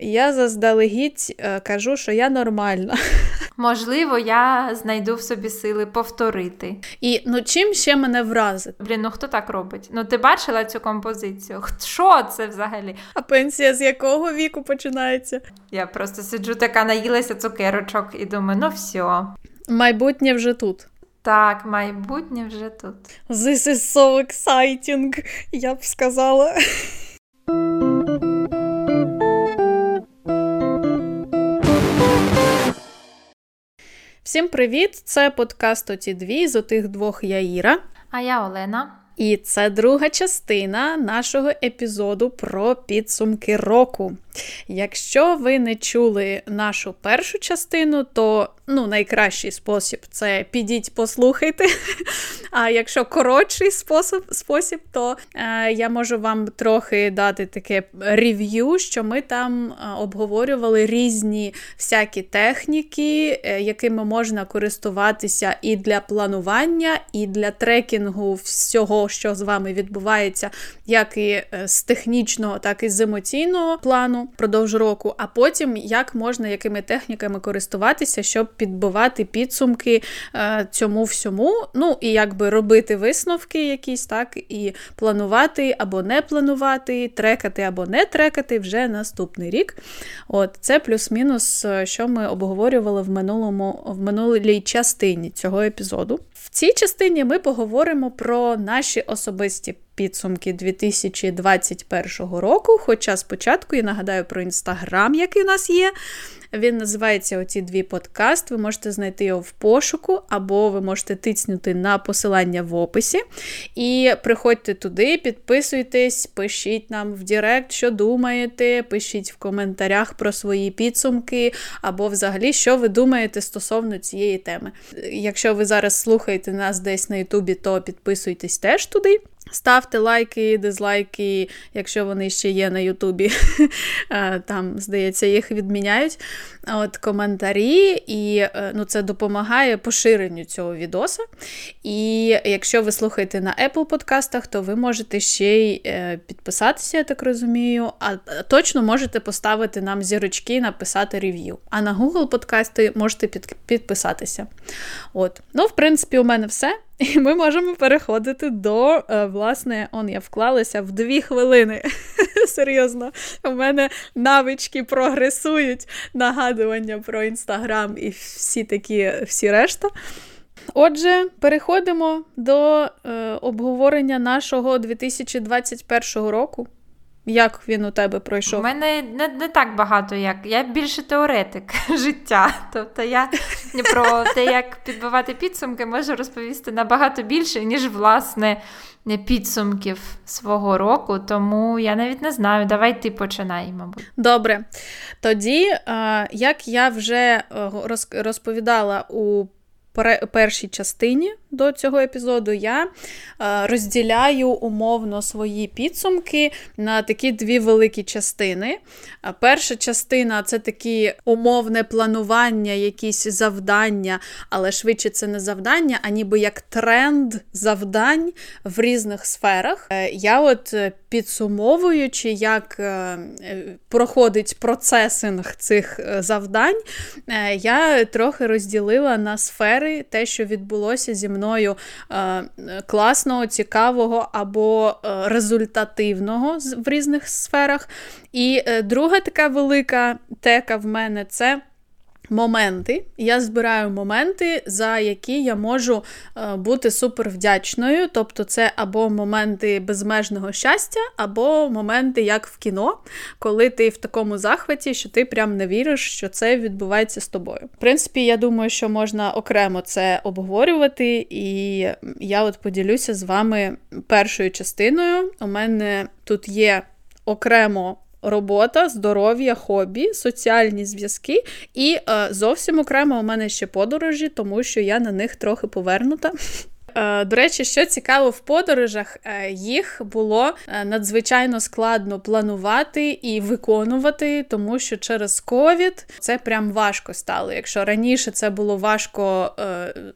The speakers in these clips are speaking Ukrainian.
я заздалегідь е, кажу, що я нормальна. Можливо, я знайду в собі сили повторити. І ну чим ще мене вразить? Блін, ну хто так робить? Ну ти бачила цю композицію? Що це взагалі? А пенсія з якого віку починається? Я просто сиджу така, наїлася цукерочок і думаю, ну все. Майбутнє вже тут. Так, майбутнє вже тут. This is so exciting, я б сказала. Всім привіт! Це подкаст Оті дві з отих двох я Іра. А я Олена. І це друга частина нашого епізоду про підсумки року. Якщо ви не чули нашу першу частину, то ну, найкращий спосіб це підіть, послухайте. А якщо коротший спосіб, спосіб то е, я можу вам трохи дати таке рев'ю, що ми там е, обговорювали різні всякі техніки, е, якими можна користуватися і для планування, і для трекінгу всього, що з вами відбувається, як і е, з технічного, так і з емоційного плану впродовж року. А потім як можна якими техніками користуватися, щоб підбивати підсумки е, цьому всьому. Ну і якби робити висновки якісь, так, і планувати або не планувати, трекати або не трекати вже наступний рік. От Це плюс-мінус, е, що ми обговорювали в минулому, в минулій частині цього епізоду. В цій частині ми поговоримо про наші особисті підсумки 2021 року. Хоча спочатку я нагадаю про інстаграм, який у нас є. Він називається Оці дві подкаст. Ви можете знайти його в пошуку, або ви можете тицнути на посилання в описі. І приходьте туди, підписуйтесь, пишіть нам в Директ, що думаєте, пишіть в коментарях про свої підсумки, або взагалі, що ви думаєте стосовно цієї теми. Якщо ви зараз слухаєте нас десь на Ютубі, то підписуйтесь теж туди. Ставте лайки, дизлайки, якщо вони ще є на Ютубі. Там, здається, їх відміняють. От Коментарі, і е, ну, це допомагає поширенню цього відоса. І якщо ви слухаєте на Apple подкастах, то ви можете ще й е, підписатися, я так розумію. А точно можете поставити нам зірочки, написати рев'ю. А на Google подкасти можете підписатися. От. Ну, в принципі, у мене все. І ми можемо переходити до, е, власне, он я вклалася в дві хвилини. Серйозно, у мене навички прогресують, нагадування про інстаграм і всі такі, всі решта. Отже, переходимо до е, обговорення нашого 2021 року. Як він у тебе пройшов? У мене не не так багато, як я більше теоретик життя. Тобто я про те, як підбивати підсумки, можу розповісти набагато більше, ніж власне підсумків свого року. Тому я навіть не знаю. Давай ти починай, мабуть. Добре. Тоді, як я вже е, розповідала у першій частині до цього епізоду я е, розділяю умовно свої підсумки на такі дві великі частини. Перша частина це такі умовне планування, якісь завдання, але швидше це не завдання, а ніби як тренд завдань в різних сферах. Е, я от е, підсумовуючи, як проходить процесинг цих завдань, я трохи розділила на сфери те, що відбулося зі мною е, класного, цікавого або е, результативного в різних сферах. І е, друга така велика тека в мене це моменти. Я збираю моменти, за які я можу е, бути супер вдячною. Тобто, це або моменти безмежного щастя, або моменти, як в кіно, коли ти в такому захваті, що ти прям не віриш, що це відбувається з тобою. В принципі, я думаю, що можна окремо це обговорювати, і я от поділюся з вами першою частиною. У мене тут є окремо робота, здоров'я, хобі, соціальні зв'язки. І е, зовсім окремо у мене ще подорожі, тому що я на них трохи повернута. Е, до речі, що цікаво в подорожах, е, їх було е, надзвичайно складно планувати і виконувати, тому що через ковід це прям важко стало. Якщо раніше це було важко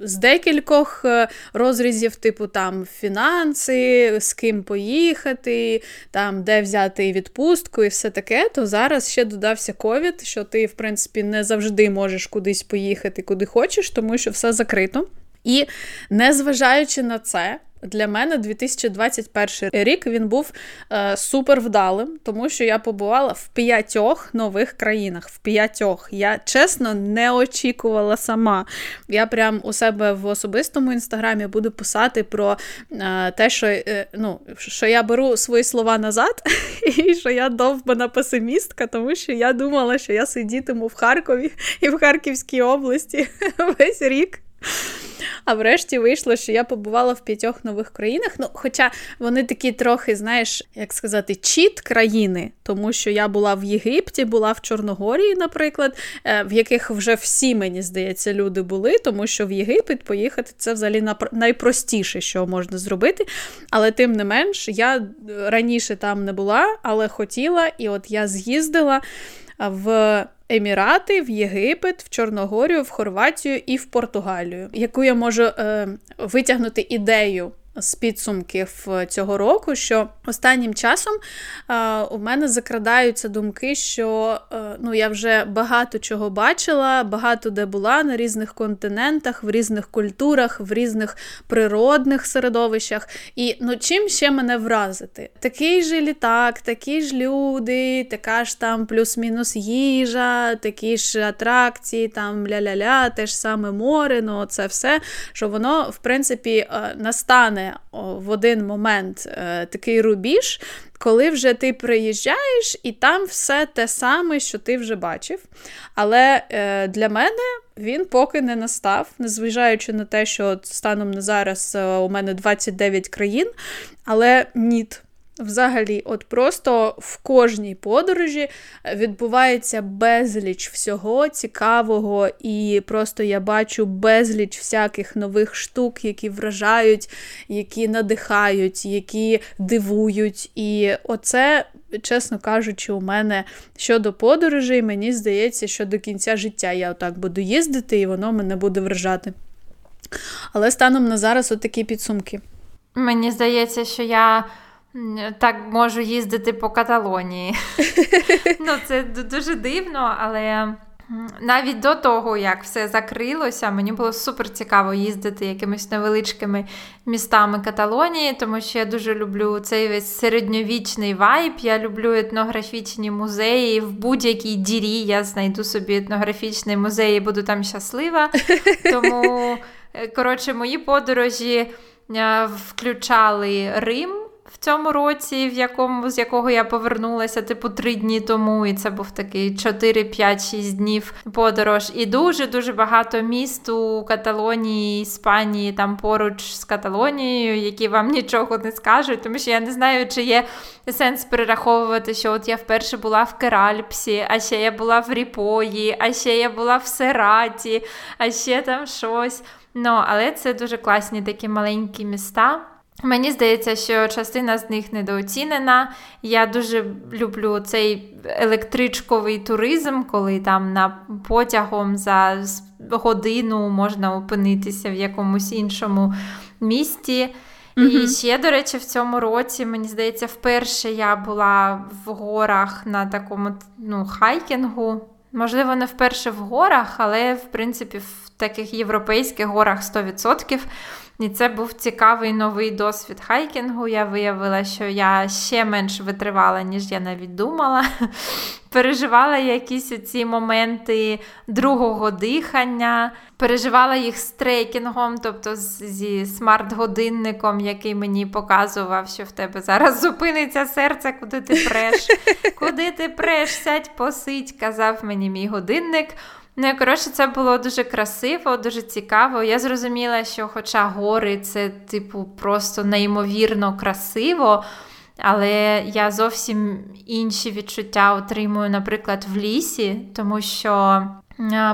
з декількох розрізів, типу там фінанси, з ким поїхати, там де взяти відпустку і все таке, то зараз ще додався ковід, що ти, в принципі, не завжди можеш кудись поїхати, куди хочеш, тому що все закрито. І незважаючи на це, для мене 2021 рік він був е, супер вдалим, тому що я побувала в п'ятьох нових країнах. В п'ятьох. Я чесно не очікувала сама. Я прям у себе в особистому інстаграмі буду писати про е, те, що е, ну, що я беру свої слова назад, і що я довбана песимістка, тому що я думала, що я сидітиму в Харкові і в Харківській області весь рік. А врешті вийшло, що я побувала в п'ятьох нових країнах. Ну, хоча вони такі трохи, знаєш, як сказати, чіт країни, тому що я була в Єгипті, була в Чорногорії, наприклад, е, в яких вже всі, мені здається, люди були, тому що в Єгипет поїхати це взагалі найпростіше, що можна зробити. Але тим не менш, я раніше там не була, але хотіла, і от я з'їздила в Емірати, в Єгипет, в Чорногорію, в Хорватію і в Португалію, яку я можу е, витягнути ідею з підсумків цього року, що останнім часом е, у мене закрадаються думки, що е, ну, я вже багато чого бачила, багато де була на різних континентах, в різних культурах, в різних природних середовищах. І ну, чим ще мене вразити? Такий же літак, такі ж люди, така ж там плюс-мінус їжа, такі ж атракції, там ля-ля-ля, те ж саме море, ну це все, що воно, в принципі, е, в один момент е, такий рубіж, коли вже ти приїжджаєш, і там все те саме, що ти вже бачив. Але е, для мене він поки не настав, незважаючи на те, що станом на зараз е, у мене 29 країн, але ніт. Взагалі, от просто в кожній подорожі відбувається безліч всього цікавого, і просто я бачу безліч всяких нових штук, які вражають, які надихають, які дивують. І оце, чесно кажучи, у мене щодо подорожей, мені здається, що до кінця життя я отак буду їздити, і воно мене буде вражати. Але станом на зараз отакі підсумки. Мені здається, що я. Так можу їздити по Каталонії. Ну, Це дуже дивно, але навіть до того, як все закрилося, мені було супер цікаво їздити якимись невеличкими містами Каталонії, тому що я дуже люблю цей весь середньовічний вайб. Я люблю етнографічні музеї. В будь-якій дірі я знайду собі етнографічний музей і буду там щаслива. Тому, е, коротше, мої подорожі е, включали Рим в цьому році, в якому з якого я повернулася, типу, три дні тому, і це був такий 4, 5, 6 днів подорож. І дуже-дуже багато міст у Каталонії, Іспанії, там поруч з Каталонією, які вам нічого не скажуть, тому що я не знаю, чи є сенс перераховувати, що от я вперше була в Керальпсі, а ще я була в Ріпої, а ще я була в Сераті, а ще там щось. Ну, але це дуже класні такі маленькі міста. Мені здається, що частина з них недооцінена. Я дуже люблю цей електричковий туризм, коли там на потягом за годину можна опинитися в якомусь іншому місті. Mm-hmm. І ще, до речі, в цьому році, мені здається, вперше я була в горах на такому ну, хайкінгу. Можливо, не вперше в горах, але в принципі таких європейських горах 100%. І це був цікавий новий досвід хайкінгу. Я виявила, що я ще менш витривала, ніж я навіть думала. Переживала якісь ці моменти другого дихання, переживала їх з трекінгом, тобто зі смарт-годинником, який мені показував, що в тебе зараз зупиниться серце, куди ти преш, куди ти преш, сядь, посидь, казав мені мій годинник. Ну, коротше, це було дуже красиво, дуже цікаво. Я зрозуміла, що, хоча гори це, типу, просто неймовірно красиво, але я зовсім інші відчуття отримую, наприклад, в лісі, тому що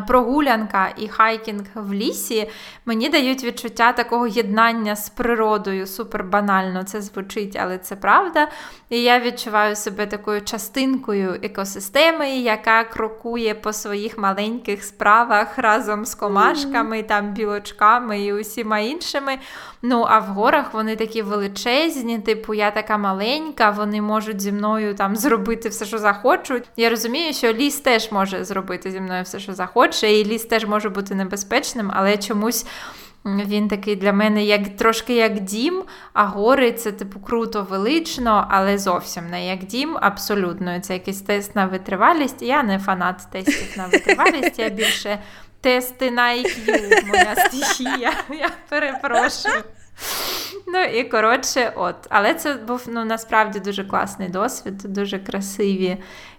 прогулянка і хайкінг в лісі мені дають відчуття такого єднання з природою. Супер банально це звучить, але це правда. І я відчуваю себе такою частинкою екосистеми, яка крокує по своїх маленьких справах разом з комашками, там білочками і усіма іншими. Ну, а в горах вони такі величезні, типу, я така маленька, вони можуть зі мною там зробити все, що захочуть. Я розумію, що ліс теж може зробити зі мною все, що захоче, і ліс теж може бути небезпечним, але чомусь. Він такий для мене як трошки як дім, а гори це типу круто, велично, але зовсім не як дім, абсолютно. Це якийсь тест на витривалість. Я не фанат тестів на витривалість, я більше тести на IQ, моя стихія. Я перепрошую. Ну і коротше, от. Але це був ну, насправді дуже класний досвід, дуже красиві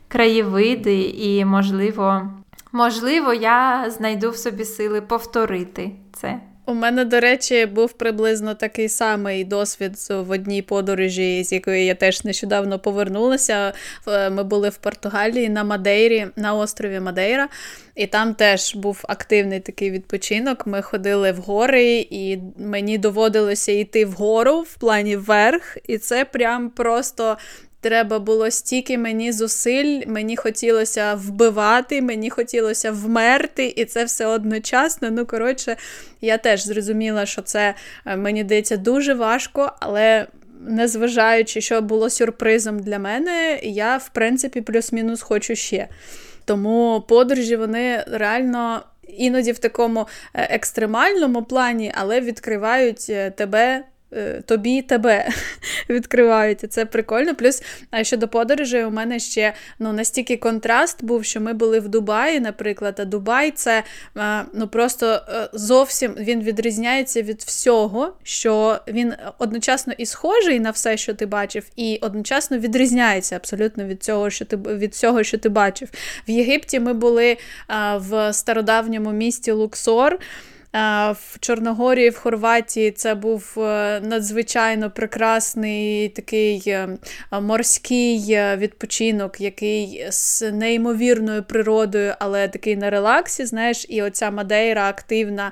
краєвиди, і, можливо, можливо, я знайду в собі сили повторити це. У мене, до речі, був приблизно такий самий досвід в одній подорожі, з якої я теж нещодавно повернулася. Ми були в Португалії на Мадейрі, на острові Мадейра, і там теж був активний такий відпочинок. Ми ходили в гори, і мені доводилося йти вгору в плані вверх, і це прям просто Треба було стільки мені зусиль, мені хотілося вбивати, мені хотілося вмерти, і це все одночасно. Ну, коротше, я теж зрозуміла, що це е, мені здається дуже важко, але незважаючи, що було сюрпризом для мене, я, в принципі, плюс-мінус хочу ще. Тому подорожі вони реально. Іноді в такому е, екстремальному плані, але відкривають е, тебе тобі тебе відкривають. І це прикольно. Плюс щодо подорожей, у мене ще ну, настільки контраст був, що ми були в Дубаї, наприклад, а Дубай це ну, просто е, зовсім він відрізняється від всього, що він одночасно і схожий на все, що ти бачив, і одночасно відрізняється абсолютно від цього, що ти від всього, що ти бачив. В Єгипті ми були в стародавньому місті Луксор. В Чорногорії, в Хорватії це був е, надзвичайно прекрасний такий е, морський е, відпочинок, який з неймовірною природою, але такий на релаксі. Знаєш, і оця Мадейра активна,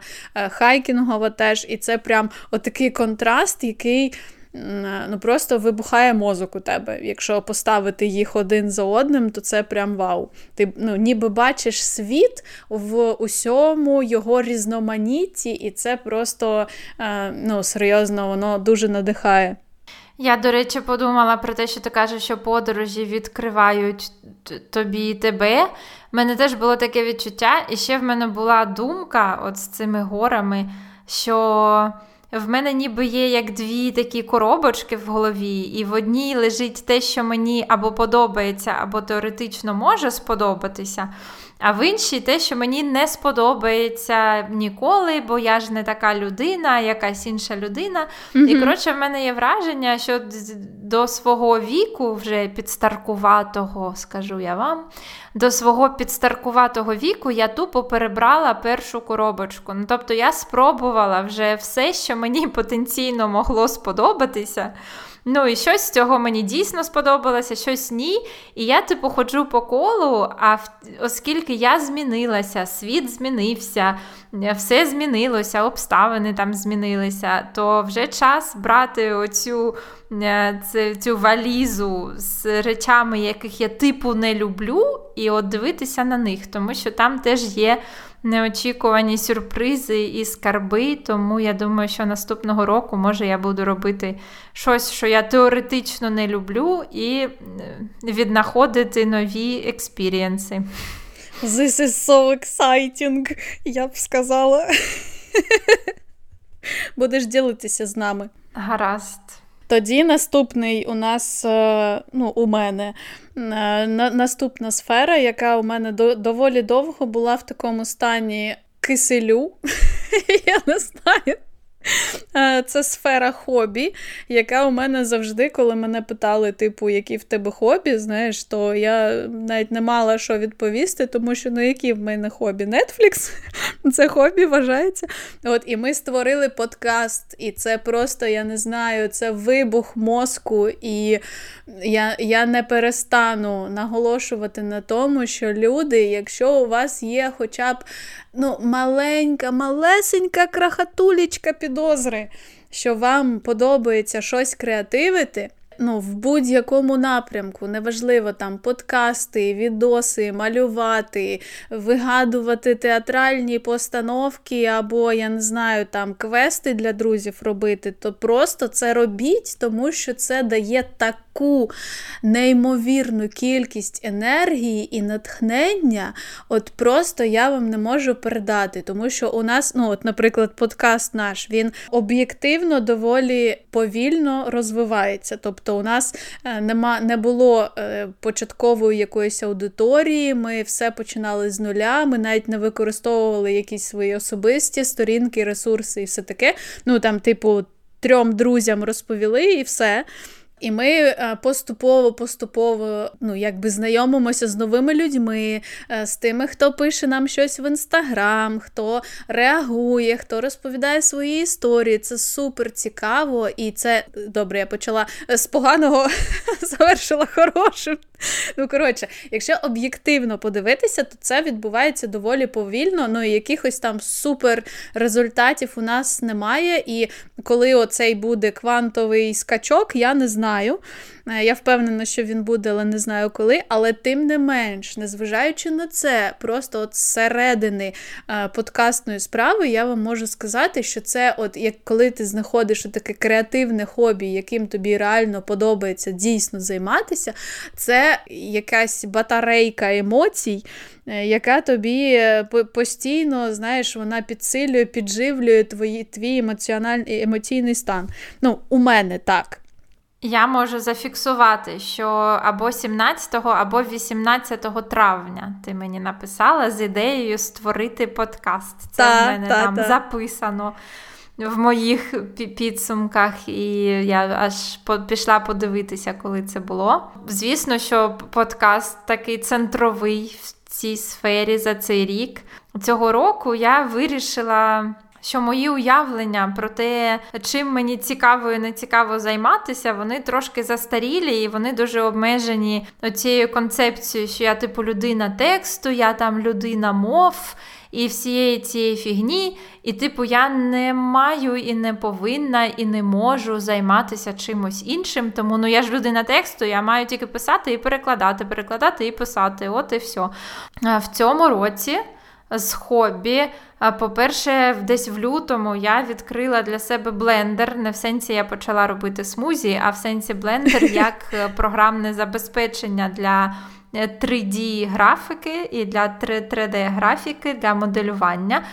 хайкінгова теж. І це прям отакий контраст, який ну просто вибухає мозок у тебе. Якщо поставити їх один за одним, то це прям вау. Ти ну, ніби бачиш світ в усьому його різноманітті, і це просто е, ну, серйозно, воно дуже надихає. Я, до речі, подумала про те, що ти кажеш, що подорожі відкривають тобі і тебе. У мене теж було таке відчуття, і ще в мене була думка от з цими горами, що. В мене ніби є як дві такі коробочки в голові, і в одній лежить те, що мені або подобається, або теоретично може сподобатися. А в іншій те, що мені не сподобається ніколи, бо я ж не така людина, якась інша людина. Mm-hmm. І коротше, в мене є враження, що до свого віку, вже підстаркуватого, скажу я вам, до свого підстаркуватого віку я тупо перебрала першу коробочку. Ну, Тобто я спробувала вже все, що мені потенційно могло сподобатися. Ну і щось з цього мені дійсно сподобалося, щось ні. І я, типу, ходжу по колу, а в... оскільки я змінилася, світ змінився, все змінилося, обставини там змінилися, то вже час брати оцю е, цю валізу з речами, яких я типу не люблю, і от дивитися на них, тому що там теж є неочікувані сюрпризи і скарби. Тому я думаю, що наступного року може я буду робити щось, що я теоретично не люблю, і е, віднаходити нові експірієнси. This is so exciting, я б сказала. Будеш ділитися з нами. Гаразд. Тоді наступний у нас, е, ну, у мене е, наступна сфера, яка у мене доволі довго була в такому стані киселю. Я не знаю. Е, це сфера хобі, яка у мене завжди, коли мене питали, типу, які в тебе хобі, знаєш, то я навіть не мала що відповісти, тому що ну які в мене хобі? Netflix? Це хобі вважається. От, І ми створили подкаст, і це просто, я не знаю, це вибух мозку, і я, я не перестану наголошувати на тому, що люди, якщо у вас є хоча б ну, маленька, малесенька крахатулічка підозри, що вам подобається щось креативити ну, в будь-якому напрямку, неважливо там подкасти, відоси, малювати, вигадувати театральні постановки, або, я не знаю, там квести для друзів робити, то просто це робіть, тому що це дає таку неймовірну кількість енергії і натхнення. От просто я вам не можу передати, тому що у нас, ну, от, наприклад, подкаст наш, він об'єктивно доволі повільно розвивається. Тобто у нас е, нема, не було е, початкової якоїсь аудиторії, ми все починали з нуля, ми навіть не використовували якісь свої особисті сторінки, ресурси і все таке. Ну там, типу, трьом друзям розповіли і все. І ми поступово-поступово е, ну, якби знайомимося з новими людьми, е, з тими, хто пише нам щось в інстаграм, хто реагує, хто розповідає свої історії. Це супер цікаво, і це добре, я почала з поганого, завершила хорошим. Ну, коротше, якщо об'єктивно подивитися, то це відбувається доволі повільно. Ну і якихось там супер результатів у нас немає. І коли оцей буде квантовий скачок, я не знаю. Е, я впевнена, що він буде, але не знаю коли. Але тим не менш, незважаючи на це, просто от зсередини е, подкастної справи, я вам можу сказати, що це, от як коли ти знаходиш таке креативне хобі, яким тобі реально подобається дійсно займатися, це якась батарейка емоцій. Е, яка тобі постійно, знаєш, вона підсилює, підживлює твої, твій емоціональний емоційний стан. Ну, у мене так. Я можу зафіксувати, що або 17, або 18 травня ти мені написала з ідеєю створити подкаст. Це та, в мене та, там та. записано в моїх підсумках, і я аж пішла подивитися, коли це було. Звісно, що подкаст такий центровий в цій сфері за цей рік. Цього року я вирішила що мої уявлення про те, чим мені цікаво і не цікаво займатися, вони трошки застарілі і вони дуже обмежені цією концепцією, що я типу людина тексту, я там людина мов. І всієї цієї фігні, і, типу, я не маю і не повинна, і не можу займатися чимось іншим. Тому ну я ж людина тексту, я маю тільки писати і перекладати, перекладати і писати. От і все. В цьому році з хобі. По-перше, десь в лютому я відкрила для себе блендер. Не в сенсі я почала робити смузі, а в сенсі блендер як е, програмне забезпечення для 3D-графіки е, і для 3D-графіки для моделювання.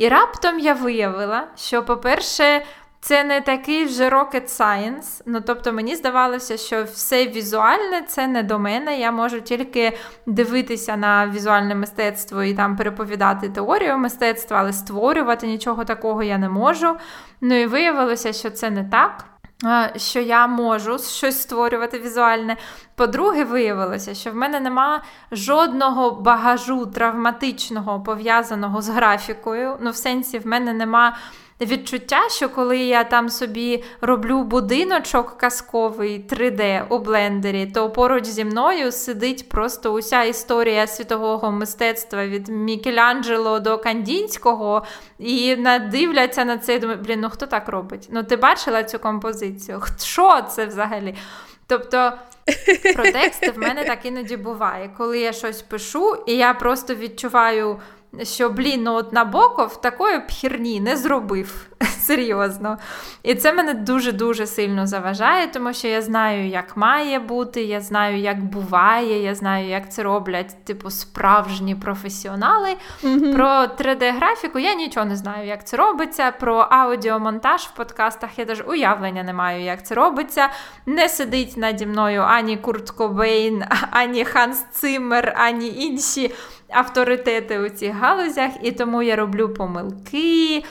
І раптом я виявила, що, по-перше, це не такий вже rocket science. Ну, тобто мені здавалося, що все візуальне це не до мене. Я можу тільки дивитися на візуальне мистецтво і там переповідати теорію мистецтва, але створювати нічого такого я не можу. Ну і виявилося, що це не так. Що я можу щось створювати візуальне. По-друге, виявилося, що в мене нема жодного багажу травматичного пов'язаного з графікою. Ну, в сенсі, в мене нема відчуття, що коли я там собі роблю будиночок казковий 3D у блендері, то поруч зі мною сидить просто уся історія світового мистецтва від Мікеланджело до Кандінського, і надивляться на це і думають, блін, ну хто так робить? Ну, ти бачила цю композицію? Що це взагалі? Тобто. Про тексти в мене так іноді буває, коли я щось пишу, і я просто відчуваю що, блін, ну от Набоков такої б херні не зробив. Серйозно. І це мене дуже-дуже сильно заважає, тому що я знаю, як має бути, я знаю, як буває, я знаю, як це роблять, типу, справжні професіонали. Mm-hmm. Про 3D-графіку я нічого не знаю, як це робиться. Про аудіомонтаж в подкастах я навіть уявлення не маю, як це робиться. Не сидить наді мною ані Курт Кобейн, ані Ханс Циммер, ані інші авторитети у цих галузях, і тому я роблю помилки.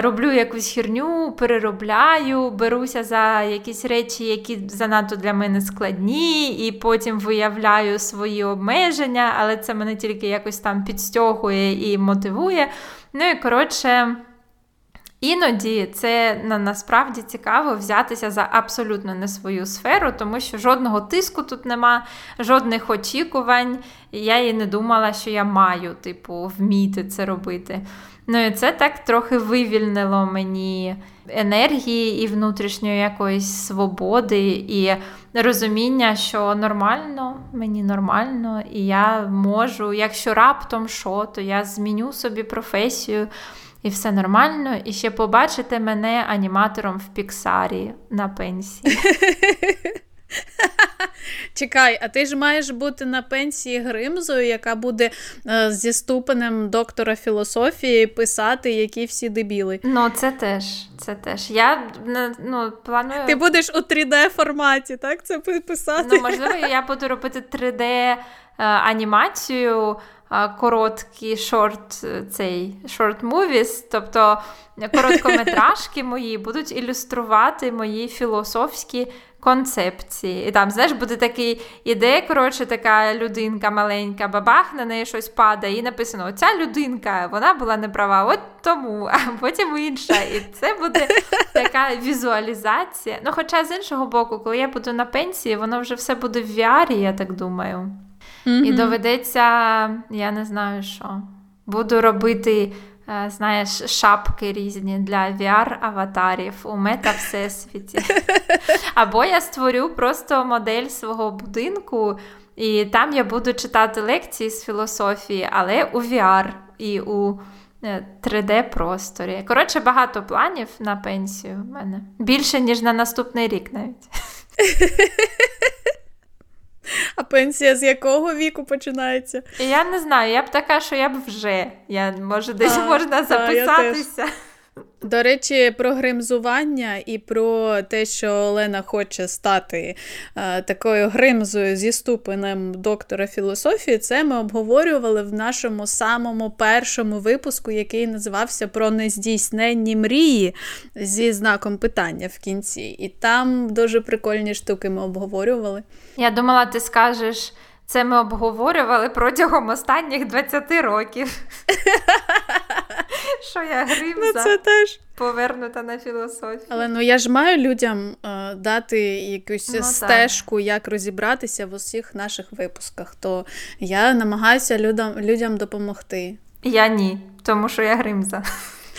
роблю якусь херню, переробляю, беруся за якісь речі, які занадто для мене складні, і потім виявляю свої обмеження, але це мене тільки якось там підстягує і мотивує. Ну і коротше. Іноді це на, насправді цікаво взятися за абсолютно не свою сферу, тому що жодного тиску тут нема, жодних очікувань. Я і не думала, що я маю, типу, вміти це робити. Ну і це так трохи вивільнило мені енергії і внутрішньої якоїсь свободи, і розуміння, що нормально, мені нормально, і я можу, якщо раптом що, то я зміню собі професію. І все нормально, і ще побачите мене аніматором в Піксарі на пенсії. Чекай, а ти ж маєш бути на пенсії Гримзою, яка буде е, зі ступенем доктора філософії писати, які всі дебіли. Ну, це теж. це теж. Я ну, планую... Ти будеш у 3D форматі, так? Це писати? Ну, можливо, я буду робити 3D-анімацію. Е, короткі шорт цей шорт мувіс, тобто короткометражки мої будуть ілюструвати мої філософські концепції. І там, знаєш, буде такий іде, коротше, така людинка маленька, бабах, на неї щось падає, і написано: Оця людинка, вона була неправа, от тому, а потім інша. І це буде така візуалізація. Ну, хоча з іншого боку, коли я буду на пенсії, воно вже все буде в VR, я так думаю. Mm-hmm. І доведеться, я не знаю що, буду робити. Е, знаєш, шапки різні для VR-аватарів у мета-всесвіті. Або я створю просто модель свого будинку, і там я буду читати лекції з філософії, але у VR і у 3D-просторі. Е, Коротше, багато планів на пенсію в мене. Більше, ніж на наступний рік навіть. А пенсія з якого віку починається? Я не знаю, я б така, що я б вже. Я, Може, десь а, можна записатися. До речі, про гримзування і про те, що Олена хоче стати е, такою гримзою зі ступенем доктора філософії, це ми обговорювали в нашому самому першому випуску, який називався Про нездійсненні мрії зі знаком питання в кінці. І там дуже прикольні штуки ми обговорювали. Я думала, ти скажеш. Це ми обговорювали протягом останніх 20 років. Що я гримза ну, це теж. повернута на філософію. Але ну я ж маю людям е, дати якусь ну, стежку, так. як розібратися в усіх наших випусках. То я намагаюся людям, людям допомогти. Я ні, тому що я гримза.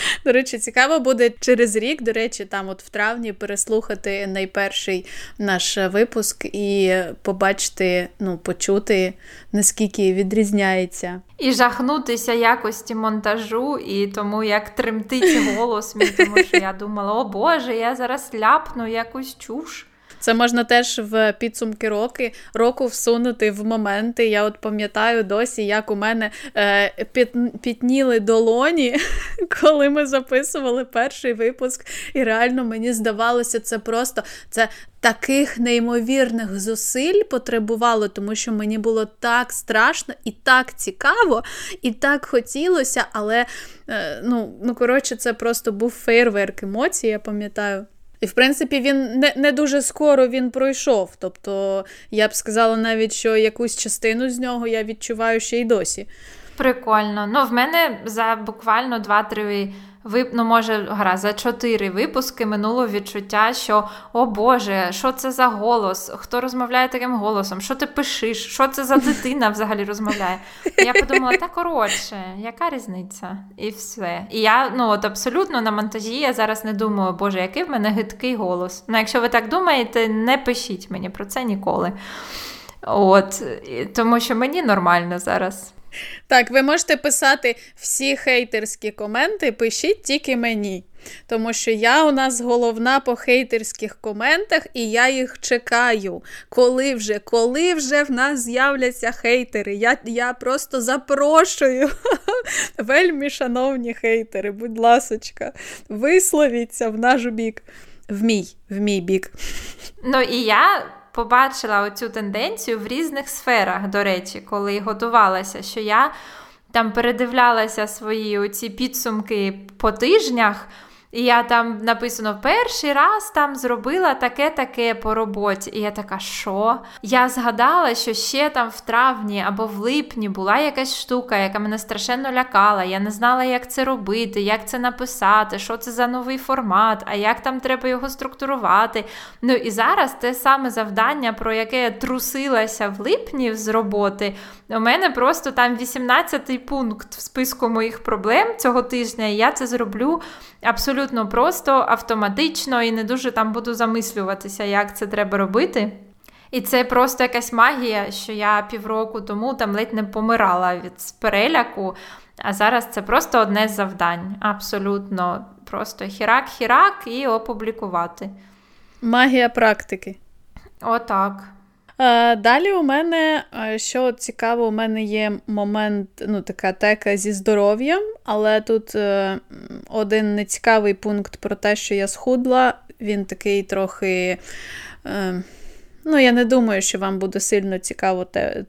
До речі, цікаво буде через рік, до речі, там от в травні переслухати найперший наш випуск і побачити, ну, почути, наскільки відрізняється. І жахнутися якості монтажу, і тому як тремтить голос мій, тому що я думала, о Боже, я зараз ляпну якусь чуш. Це можна теж в підсумки роки року всунути в моменти. Я от пам'ятаю досі, як у мене е, під, підніли долоні, коли ми записували перший випуск. І реально мені здавалося, це просто це. Таких неймовірних зусиль потребувало, тому що мені було так страшно і так цікаво, і так хотілося, але е, ну, ну коротше, це просто був фейерверк емоцій, я пам'ятаю. І, в принципі, він не не дуже скоро він пройшов. Тобто, я б сказала навіть, що якусь частину з нього я відчуваю ще й досі. Прикольно. Ну, в мене за буквально 2-3 вип... ну, може, гаразд, за чотири випуски минуло відчуття, що о Боже, що це за голос? Хто розмовляє таким голосом? Що ти пишиш? Що це за дитина взагалі розмовляє? Я подумала, та коротше, яка різниця? І все. І я ну, от абсолютно на монтажі я зараз не думаю, Боже, який в мене гидкий голос. Ну, якщо ви так думаєте, не пишіть мені про це ніколи. От, Тому що мені нормально зараз. Так, ви можете писати всі хейтерські коменти, пишіть тільки мені. Тому що я у нас головна по хейтерських коментах, і я їх чекаю. Коли вже коли вже в нас з'являться хейтери? Я я просто запрошую. Вельмі, шановні хейтери, будь ласочка, висловіться в наш бік. В мій, в мій бік. Ну і я побачила оцю тенденцію в різних сферах, до речі, коли готувалася, що я там передивлялася свої оці підсумки по тижнях. І я там написано перший раз там зробила таке-таке по роботі. І я така, що? Я згадала, що ще там в травні або в липні була якась штука, яка мене страшенно лякала. Я не знала, як це робити, як це написати, що це за новий формат, а як там треба його структурувати. Ну і зараз те саме завдання, про яке я трусилася в липні з роботи, у мене просто там 18-й пункт в списку моїх проблем цього тижня, і я це зроблю абсолютно просто, автоматично і не дуже там буду замислюватися, як це треба робити. І це просто якась магія, що я півроку тому там ледь не помирала від переляку. А зараз це просто одне з завдань. Абсолютно просто хірак-хірак і опублікувати. Магія практики. Отак. Е, далі у мене, е, що цікаво, у мене є момент, ну, така тека зі здоров'ям, але тут е, один нецікавий пункт про те, що я схудла, він такий трохи. Ну, я не думаю, що вам буде сильно цікаво те,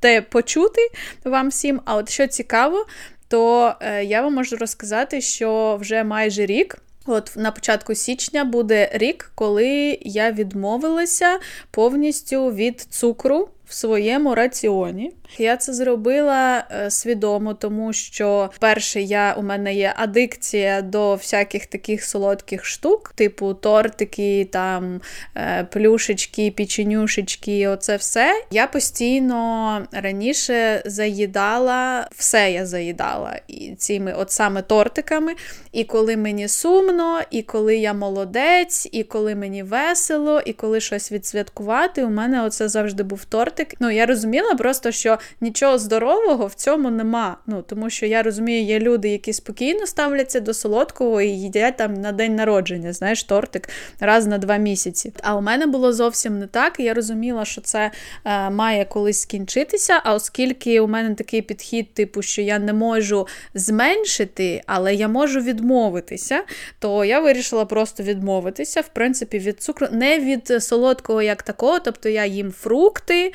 те почути вам всім. А от що цікаво, то я вам можу розказати, що вже майже рік. От на початку січня буде рік, коли я відмовилася повністю від цукру в своєму раціоні. Я це зробила е, свідомо, тому що перше, я у мене є адикція до всяких таких солодких штук, типу тортики, там е, плюшечки, печенюшечки, оце все. Я постійно раніше заїдала, все я заїдала і цими от саме тортиками. І коли мені сумно, і коли я молодець, і коли мені весело, і коли щось відсвяткувати, у мене оце завжди був тортик. Ну я розуміла просто, що нічого здорового в цьому нема. Ну, Тому що я розумію, є люди, які спокійно ставляться до солодкого і їдять там на день народження, знаєш, тортик раз на два місяці. А у мене було зовсім не так. і Я розуміла, що це е, має колись скінчитися. А оскільки у мене такий підхід, типу, що я не можу зменшити, але я можу відмовитися, то я вирішила просто відмовитися, в принципі, від цукру, не від солодкого як такого, тобто я їм фрукти,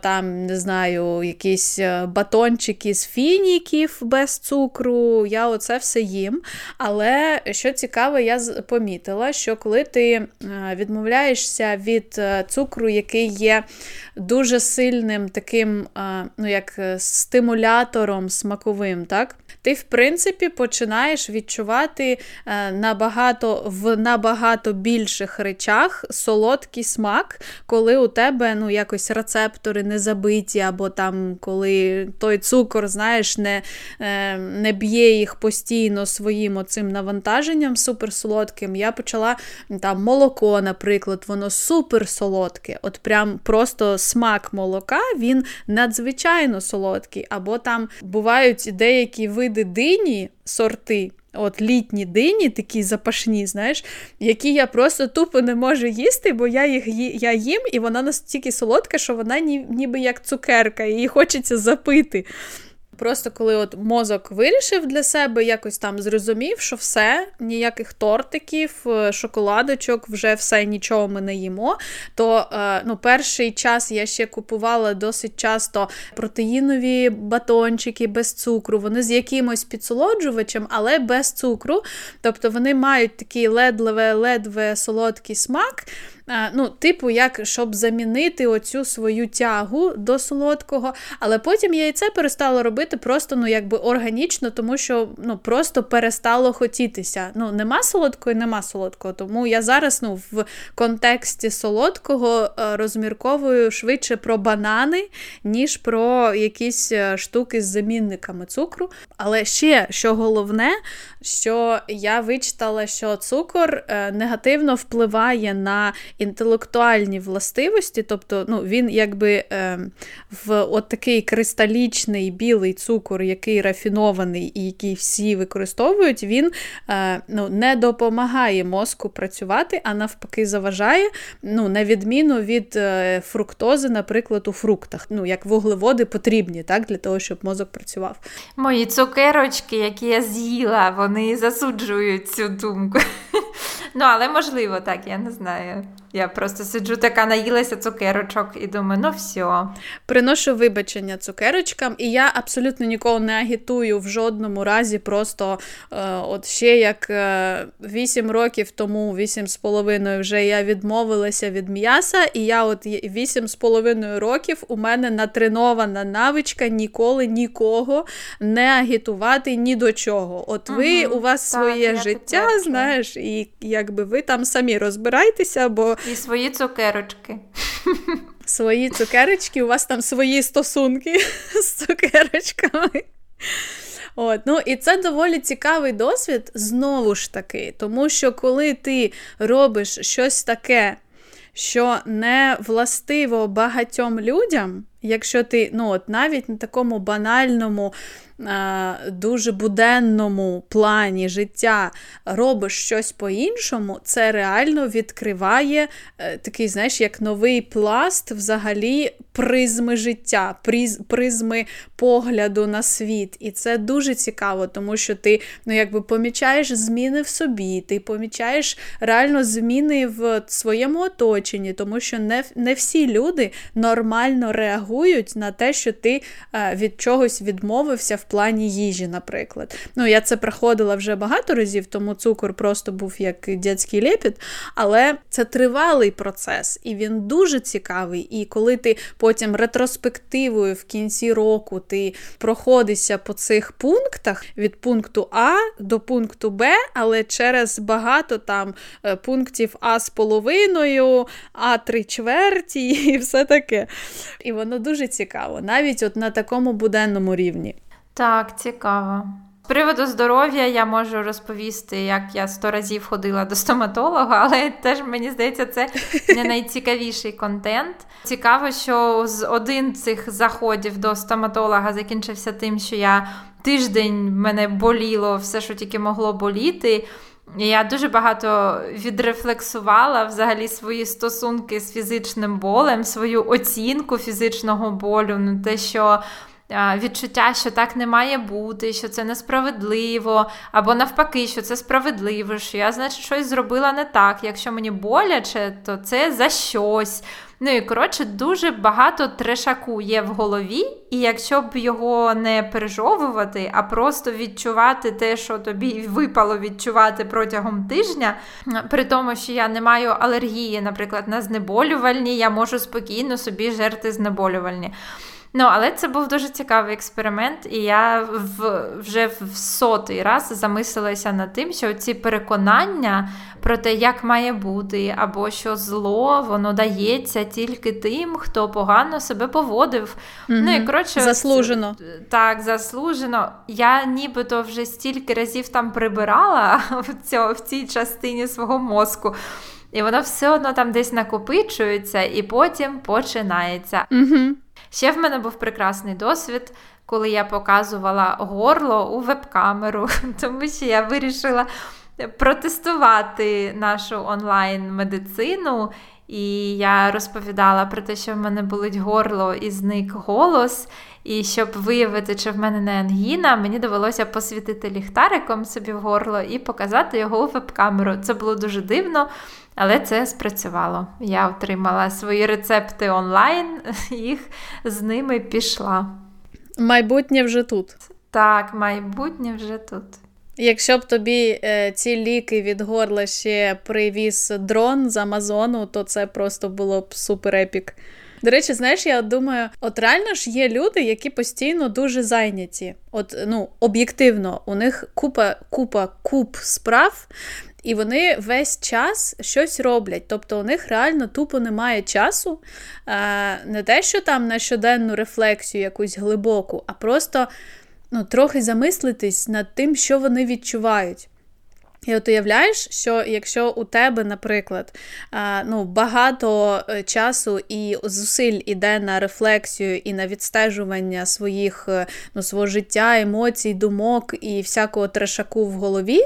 там, не знаю, якісь е, батончики з фініків без цукру. Я оце все їм. Але що цікаво, я помітила, що коли ти е, відмовляєшся від цукру, який є дуже сильним таким, ну, як стимулятором смаковим, так? ти, в принципі, починаєш відчувати набагато в набагато більших речах солодкий смак, коли у тебе ну, якось рецептори не забиті, або там, коли той цукор, знаєш, не е, не б'є їх постійно своїм оцим навантаженням суперсолодким, я почала там молоко, наприклад, воно суперсолодке. От прям просто смак молока, він надзвичайно солодкий. Або там бувають деякі види дині, сорти. От літні дині, такі запашні, знаєш, які я просто тупо не можу їсти, бо я їх я їм, і вона настільки солодка, що вона ні, ніби як цукерка, її хочеться запити. Просто коли от мозок вирішив для себе, якось там зрозумів, що все, ніяких тортиків, е, шоколадочок, вже все нічого ми не їмо. То е, ну, перший час я ще купувала досить часто протеїнові батончики без цукру. Вони з якимось підсолоджувачем, але без цукру. Тобто вони мають такий ледве-ледве солодкий смак. Ну, типу, як щоб замінити оцю свою тягу до солодкого. Але потім я і це перестала робити просто ну, якби органічно, тому що ну, просто перестало хотітися. Ну, Нема солодкого, нема солодкого. Тому я зараз ну, в контексті солодкого е, розмірковую швидше про банани, ніж про якісь е, штуки з замінниками цукру. Але ще що головне, що я вичитала, що цукор е, негативно впливає на інтелектуальні властивості, тобто ну, він якби е, в от такий кристалічний білий цукор, який рафінований і який всі використовують, він е, ну, не допомагає мозку працювати, а навпаки, заважає, ну, на відміну від е, фруктози, наприклад, у фруктах. Ну, Як вуглеводи потрібні так, для того, щоб мозок працював. Мої цукерочки, які я з'їла, вони засуджують цю думку. Ну, але можливо, так, я не знаю. Я просто сиджу така, наїлася цукерочок і думаю, ну все. Приношу вибачення цукерочкам, і я абсолютно ніколи не агітую в жодному разі. Просто е, от ще як е, 8 років тому, 8 з половиною, вже я відмовилася від м'яса, і я от 8 з половиною років у мене натренована навичка ніколи нікого не агітувати ні до чого. От ви угу, у вас так, своє життя, знаєш, і якби ви там самі розбирайтеся, бо. І свої цукерочки. Свої цукерочки, у вас там свої стосунки з цукерочками. От, ну І це доволі цікавий досвід, знову ж таки, тому що коли ти робиш щось таке, що не властиво багатьом людям, якщо ти ну, от навіть на такому банальному дуже буденному плані життя робиш щось по-іншому, це реально відкриває е, такий, знаєш, як новий пласт взагалі призми життя, призми погляду на світ. І це дуже цікаво, тому що ти ну, якби помічаєш зміни в собі, ти помічаєш реально зміни в своєму оточенні, тому що не не всі люди нормально реагують на те, що ти е, від чогось відмовився в плані їжі, наприклад. Ну, Я це проходила вже багато разів, тому цукор просто був як дядський лепіт, але це тривалий процес, і він дуже цікавий. І коли ти потім ретроспективою в кінці року ти проходишся по цих пунктах від пункту А до пункту Б, але через багато там е, пунктів А з половиною, А три чверті і все таке. І воно дуже цікаво, навіть от на такому буденному рівні. Так, цікаво. З приводу здоров'я я можу розповісти, як я сто разів ходила до стоматолога, але теж мені здається, це не найцікавіший контент. Цікаво, що з один цих заходів до стоматолога закінчився тим, що я тиждень мене боліло все, що тільки могло боліти. Я дуже багато відрефлексувала взагалі свої стосунки з фізичним болем, свою оцінку фізичного болю, ну те, що відчуття, що так не має бути, що це несправедливо, або навпаки, що це справедливо, що я, значить, щось зробила не так. Якщо мені боляче, то це за щось. Ну і коротше, дуже багато трешаку є в голові, і якщо б його не пережовувати, а просто відчувати те, що тобі випало відчувати протягом тижня, при тому, що я не маю алергії, наприклад, на знеболювальні, я можу спокійно собі жерти знеболювальні. Ну, але це був дуже цікавий експеримент, і я в, вже в сотий раз замислилася над тим, що ці переконання про те, як має бути, або що зло воно дається тільки тим, хто погано себе поводив. mm Ну і коротше, заслужено. Так, заслужено. Я нібито вже стільки разів там прибирала в, цьо, в цій частині свого мозку. І воно все одно там десь накопичується, і потім починається. mm Ще в мене був прекрасний досвід, коли я показувала горло у веб-камеру, тому що я вирішила протестувати нашу онлайн-медицину. І я розповідала про те, що в мене болить горло і зник голос. І щоб виявити, чи в мене не ангіна, мені довелося посвітити ліхтариком собі в горло і показати його у веб-камеру. Це було дуже дивно. Але це спрацювало. Я отримала свої рецепти онлайн, їх з ними пішла. Майбутнє вже тут. Так, майбутнє вже тут. Якщо б тобі е, ці ліки від горла ще привіз дрон з Амазону, то це просто було б супер епік. До речі, знаєш, я думаю, от реально ж є люди, які постійно дуже зайняті. От, ну, об'єктивно, у них купа, купа, куп справ, і вони весь час щось роблять. Тобто у них реально тупо немає часу. Не те, що там на щоденну рефлексію якусь глибоку, а просто ну, трохи замислитись над тим, що вони відчувають. І от уявляєш, що якщо у тебе, наприклад, ну, багато е, часу і зусиль іде на рефлексію і на відстежування своїх, е, ну, свого життя, емоцій, думок і всякого трешаку в голові,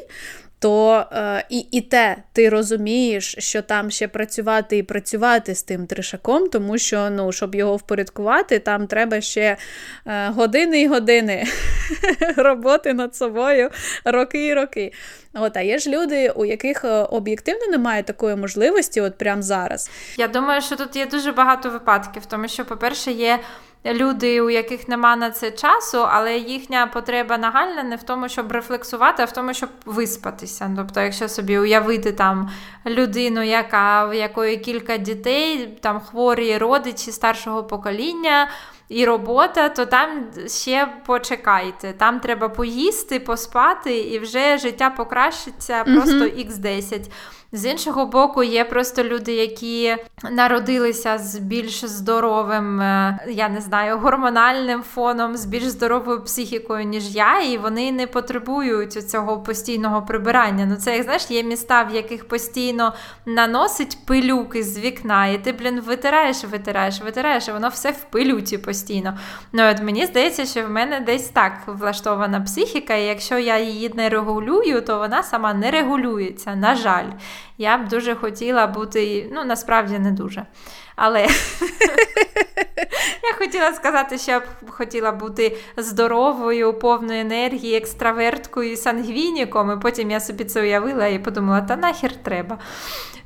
то е, і і те ти розумієш, що там ще працювати і працювати з тим тришаком, тому що ну, щоб його впорядкувати, там треба ще е, години і години роботи над собою, роки і роки. От, А є ж люди, у яких е, об'єктивно немає такої можливості, от прямо зараз. Я думаю, що тут є дуже багато випадків, тому що, по-перше, є люди, у яких нема на це часу, але їхня потреба нагальна не в тому, щоб рефлексувати, а в тому, щоб виспатися. Тобто, якщо собі уявити там людину, яка в якої кілька дітей, там хворі родичі старшого покоління. І робота, то там ще почекайте. Там треба поїсти, поспати, і вже життя покращиться просто x 10 з іншого боку, є просто люди, які народилися з більш здоровим, е, я не знаю, гормональним фоном, з більш здоровою психікою, ніж я, і вони не потребують цього постійного прибирання. Ну, це як знаєш, є міста, в яких постійно наносить пилюки з вікна, і ти, блін, витираєш, витираєш, витираєш, і воно все в пилюці постійно. Ну, от мені здається, що в мене десь так влаштована психіка, і якщо я її не регулюю, то вона сама не регулюється, на жаль. Я б дуже хотіла бути, ну насправді не дуже. Але я хотіла сказати, що я б хотіла бути здоровою, повною енергії, екстраверткою і сангвініком, і потім я собі це уявила і подумала, та нахер треба.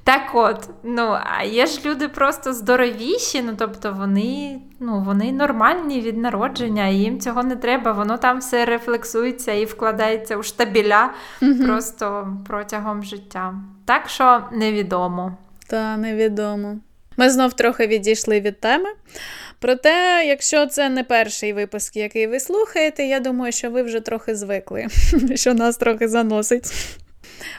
Так от, ну, а є ж люди просто здоровіші, ну тобто вони ну, вони нормальні від народження, і їм цього не треба, воно там все рефлексується і вкладається у штабіля mm просто протягом життя. Так що невідомо. Та невідомо. Ми знов трохи відійшли від теми. Проте, якщо це не перший випуск, який ви слухаєте, я думаю, що ви вже трохи звикли, що нас трохи заносить.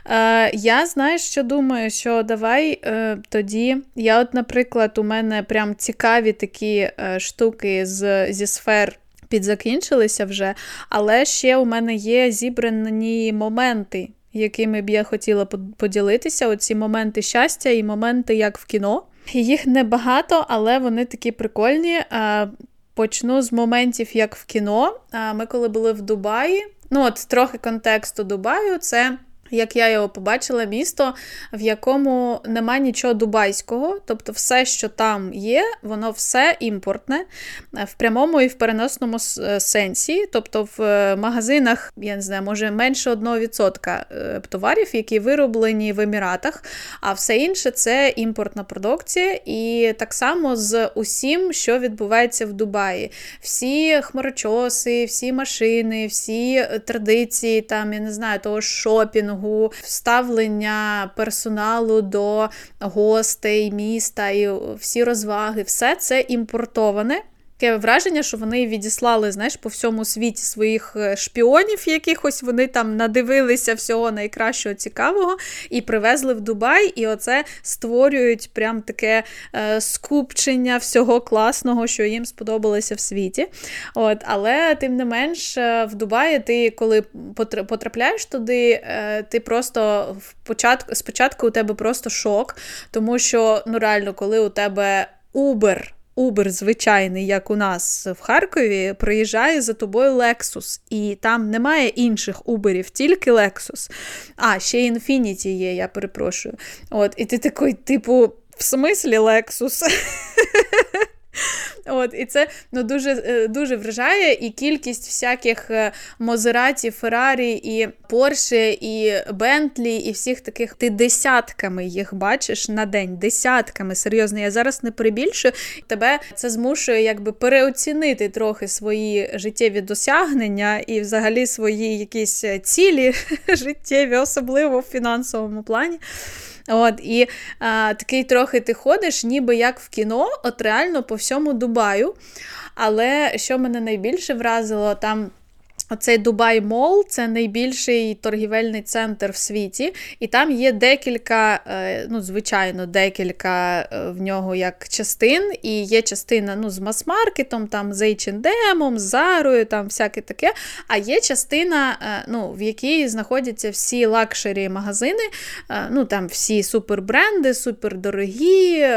Е, Я знаю, що думаю, що давай е, тоді. Я, от, наприклад, у мене прям цікаві такі е, штуки з, зі сфер. Підзакінчилися вже, але ще у мене є зібрані моменти, якими б я хотіла поділитися. Оці моменти щастя і моменти, як в кіно. Їх небагато, але вони такі прикольні. Почну з моментів, як в кіно. Ми коли були в Дубаї, ну от трохи контексту Дубаю, це як я його побачила, місто, в якому нема нічого дубайського, тобто все, що там є, воно все імпортне е, в прямому і в переносному е, сенсі. Тобто в е, магазинах, я не знаю, може менше 1% товарів, які вироблені в Еміратах, а все інше це імпортна продукція. І так само з усім, що відбувається в Дубаї. Всі хмарочоси, всі машини, всі традиції, там, я не знаю, того шопінгу маркетингу, ставлення персоналу до гостей, міста і всі розваги, все це імпортоване таке враження, що вони відіслали, знаєш, по всьому світі своїх е, шпіонів, якихось вони там надивилися всього найкращого цікавого і привезли в Дубай, і оце створюють прям таке е, скупчення всього класного, що їм сподобалося в світі. От, Але тим не менш, е, в Дубаї ти, коли потрапляєш туди, е, ти просто спочатку у тебе просто шок, тому що ну реально, коли у тебе Uber Убер звичайний, як у нас в Харкові, приїжджає за тобою Lexus, і там немає інших уберів, тільки Lexus. А, ще Infinity є, я перепрошую. От, І ти такий, типу, в смислі Lexus? От, І це ну, дуже е, дуже вражає, і кількість всяких е, Мозераті, Феррарі, і Порше, і Бентлі, і всіх таких ти десятками їх бачиш на день. Десятками. Серйозно, я зараз не перебільшую. Тебе це змушує якби переоцінити трохи свої життєві досягнення і взагалі свої якісь е, цілі життєві, особливо в фінансовому плані. От, І а, такий трохи ти ходиш, ніби як в кіно, от реально по всьому Дубаю. Але що мене найбільше вразило, там Оцей Dubai Mall це найбільший торгівельний центр в світі, і там є декілька, е, ну, звичайно, декілька е, в нього як частин, і є частина ну, з мас-маркетом, там з H&M, з Зарою, там всяке таке. А є частина, е, ну, в якій знаходяться всі luxury магазини, ну, там всі супербренди, супердорогі,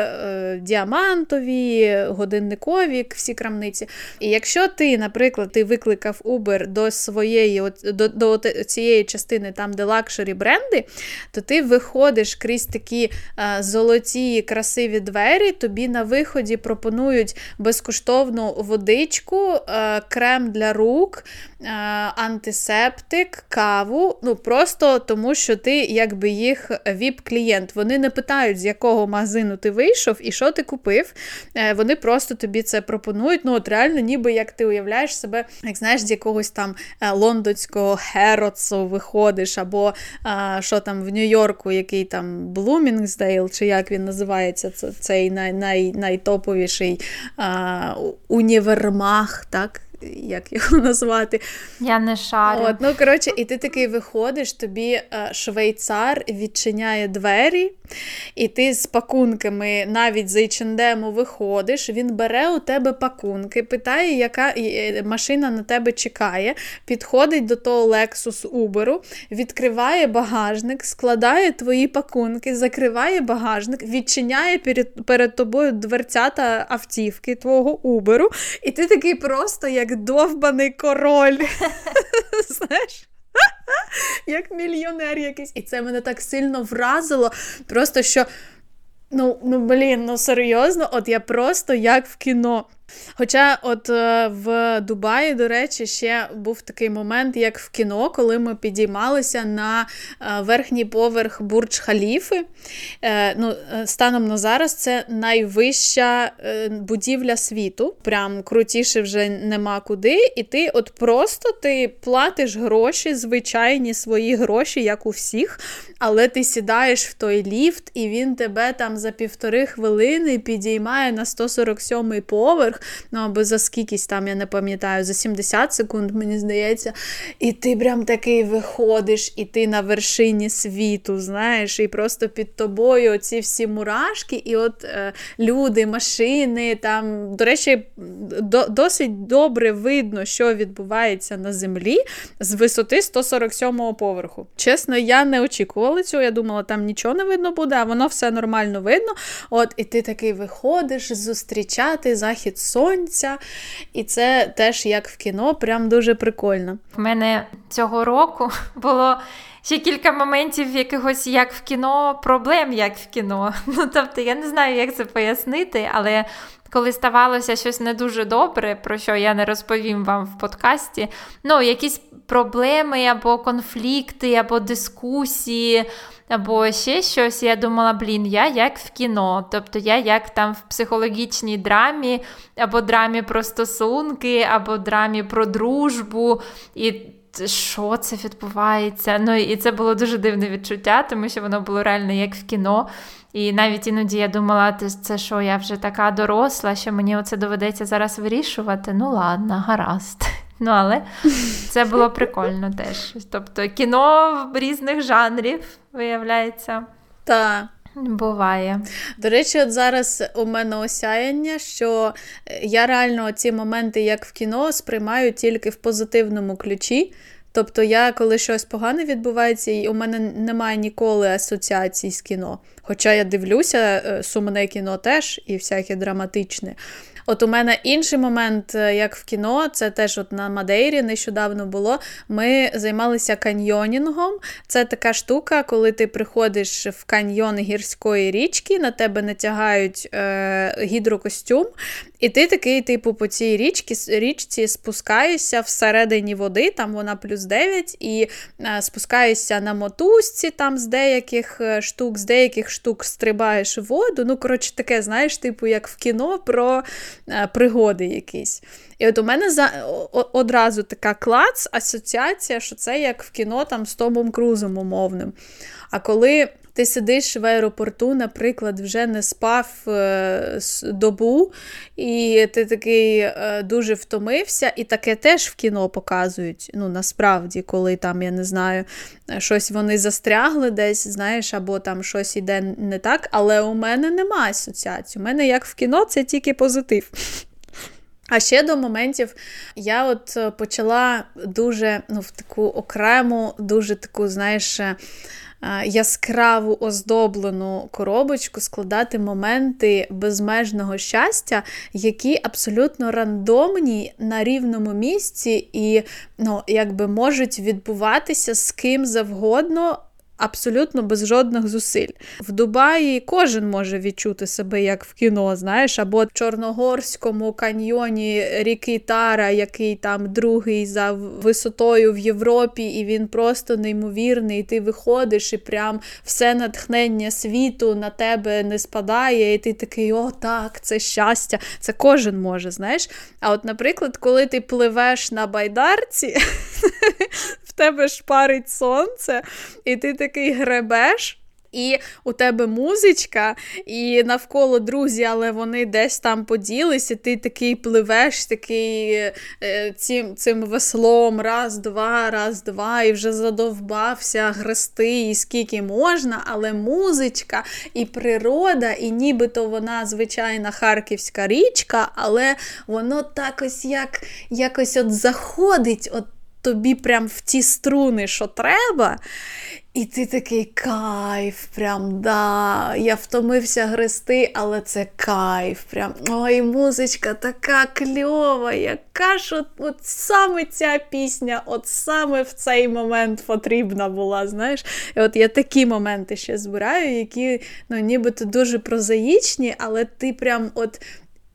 діамантові, годинникові, всі крамниці. І якщо ти, наприклад, ти викликав Uber до своєї, до, до цієї частини, там, де luxury бренди, то ти виходиш крізь такі а, золоті, красиві двері, тобі на виході пропонують безкоштовну водичку, а, крем для рук. Антисептик, каву, ну просто тому, що ти якби їх віп-клієнт. Вони не питають, з якого магазину ти вийшов і що ти купив. Е, вони просто тобі це пропонують. Ну, от реально, ніби як ти уявляєш себе, як знаєш, з якогось там е, лондонського Херотсу виходиш, або що там в Нью-Йорку, який там Блумінгсдейл, чи як він називається, цей най, най, найтоповіший а, універмаг, так? Як його назвати. Я не шарю. От, Ну, коротше, і ти такий виходиш, тобі е, швейцар відчиняє двері, і ти з пакунками навіть з H&M виходиш, він бере у тебе пакунки, питає, яка машина на тебе чекає, підходить до того Lexus Uber, відкриває багажник, складає твої пакунки, закриває багажник, відчиняє перед, перед тобою дверцята автівки твого Uber, і ти такий просто як як довбаний король. Знаєш? Як мільйонер якийсь. І це мене так сильно вразило. Просто що, ну, ну блін, ну серйозно, от я просто як в кіно. Хоча, от е, в Дубаї, до речі, ще був такий момент, як в кіно, коли ми підіймалися на е, верхній поверх Бурдж Халіфи. Е, ну, Станом на зараз це найвища будівля світу. Прям крутіше вже нема куди. І ти от просто ти платиш гроші, звичайні свої гроші, як у всіх, але ти сідаєш в той ліфт, і він тебе там за півтори хвилини підіймає на 147-й поверх ну або за скількись там, я не пам'ятаю, за 70 секунд, мені здається, і ти прям такий виходиш, і ти на вершині світу, знаєш, і просто під тобою оці всі мурашки, і от е, люди, машини, там, до речі, до, досить добре видно, що відбувається на землі з висоти 147-го поверху. Чесно, я не очікувала цього, я думала, там нічого не видно буде, а воно все нормально видно. От, І ти такий виходиш зустрічати захід сонця. І це теж як в кіно, прям дуже прикольно. У мене цього року було. Ще кілька моментів якихось як в кіно, проблем як в кіно. Ну, тобто, я не знаю, як це пояснити, але коли ставалося щось не дуже добре, про що я не розповім вам в подкасті, ну, якісь проблеми або конфлікти, або дискусії або ще щось, я думала, блін, я як в кіно. Тобто я як там в психологічній драмі, або драмі про стосунки, або драмі про дружбу. І що це відбувається? Ну і це було дуже дивне відчуття, тому що воно було реально як в кіно. І навіть іноді я думала, це що, я вже така доросла, що мені оце доведеться зараз вирішувати. Ну ладно, гаразд. Ну, але це було прикольно теж. Тобто кіно в різних жанрів, виявляється. Так. Буває. До речі, от зараз у мене осяяння, що я реально ці моменти, як в кіно, сприймаю тільки в позитивному ключі. Тобто, я, коли щось погане відбувається, і у мене немає ніколи асоціацій з кіно. Хоча я дивлюся, е, сумне кіно теж і всяке драматичне. От у мене інший момент, е, як в кіно, це теж от на Мадейрі нещодавно було. Ми займалися каньйонінгом. Це така штука, коли ти приходиш в каньйон гірської річки, на тебе натягають е, гідрокостюм, і ти такий, типу, по цій річці річці спускаєшся всередині води, там вона плюс 9, і е, спускаєшся на мотузці там з деяких е, штук, з деяких штук стрибаєш в воду. Ну, коротше, таке, знаєш, типу, як в кіно про е, пригоди якісь. І от у мене за одразу така клац, асоціація, що це як в кіно там з Томом Крузом умовним. А коли ти сидиш в аеропорту, наприклад, вже не спав е, добу, і ти такий е, дуже втомився, і таке теж в кіно показують. Ну, насправді, коли там, я не знаю, щось вони застрягли десь, знаєш, або там щось іде не так. Але у мене немає асоціації. У мене як в кіно, це тільки позитив. А ще до моментів я от е, почала дуже ну, в таку окрему, дуже таку, знаєш, яскраву оздоблену коробочку складати моменти безмежного щастя, які абсолютно рандомні на рівному місці і ну, якби можуть відбуватися з ким завгодно абсолютно без жодних зусиль. В Дубаї кожен може відчути себе як в кіно, знаєш, або в Чорногорському каньйоні ріки Тара, який там другий за висотою в Європі, і він просто неймовірний. Ти виходиш, і прям все натхнення світу на тебе не спадає, і ти такий, о, так, це щастя. Це кожен може, знаєш. А от, наприклад, коли ти пливеш на байдарці, в тебе шпарить сонце, і ти такий гребеш. І у тебе музичка, і навколо друзі, але вони десь там поділися, ти такий пливеш, такий е, цим цим веслом, раз, два, раз, два, і вже задовбався грести, і скільки можна, але музичка і природа, і нібито вона звичайна харківська річка, але воно так ось як якось от заходить. от тобі прям в ті струни, що треба. І ти такий кайф, прям да. Я втомився грести, але це кайф. Прям ой, музичка така кльова, яка ж от, от саме ця пісня, от саме в цей момент потрібна була. знаєш. І от я такі моменти ще збираю, які ну, нібито дуже прозаїчні, але ти прям от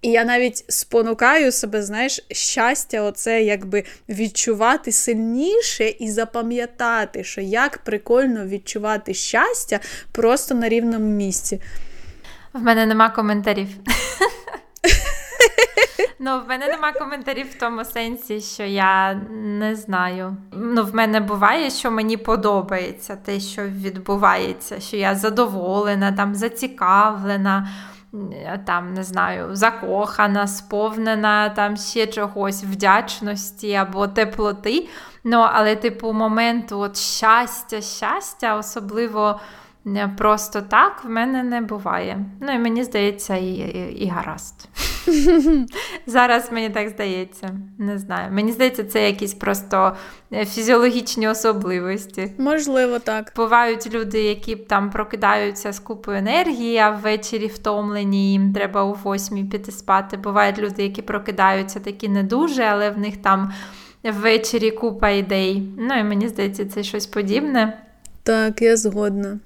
і я навіть спонукаю себе, знаєш, щастя, оце якби відчувати сильніше і запам'ятати, що як прикольно відчувати щастя просто на рівному місці. В мене нема коментарів. Ну, в мене нема коментарів в тому сенсі, що я не знаю. Ну, в мене буває, що мені подобається те, що відбувається, що я задоволена, там зацікавлена там, не знаю, закохана, сповнена там ще чогось вдячності або теплоти. Ну, Але, типу, моменту от щастя, щастя, особливо просто так, в мене не буває. Ну, і мені здається, і, і, і гаразд. Зараз мені так здається. Не знаю. Мені здається, це якісь просто е, фізіологічні особливості. Можливо, так. Бувають люди, які там прокидаються з купою енергії, а ввечері втомлені, їм треба у восьмій піти спати. Бувають люди, які прокидаються такі не дуже, але в них там ввечері купа ідей. Ну і мені здається, це щось подібне. Так, я згодна.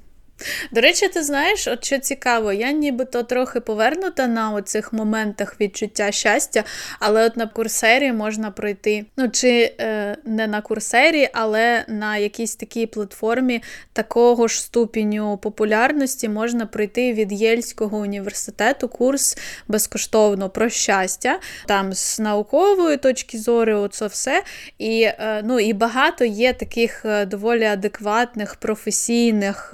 До речі, ти знаєш, от що цікаво, я нібито трохи повернута на оцих моментах відчуття щастя, але от на курсері можна пройти. Ну, чи е, не на курсері, але на якійсь такій платформі такого ж ступеню популярності можна пройти від Єльського університету курс безкоштовно про щастя, там з наукової точки зору, оце все. І, е, ну, І багато є таких е, доволі адекватних, професійних.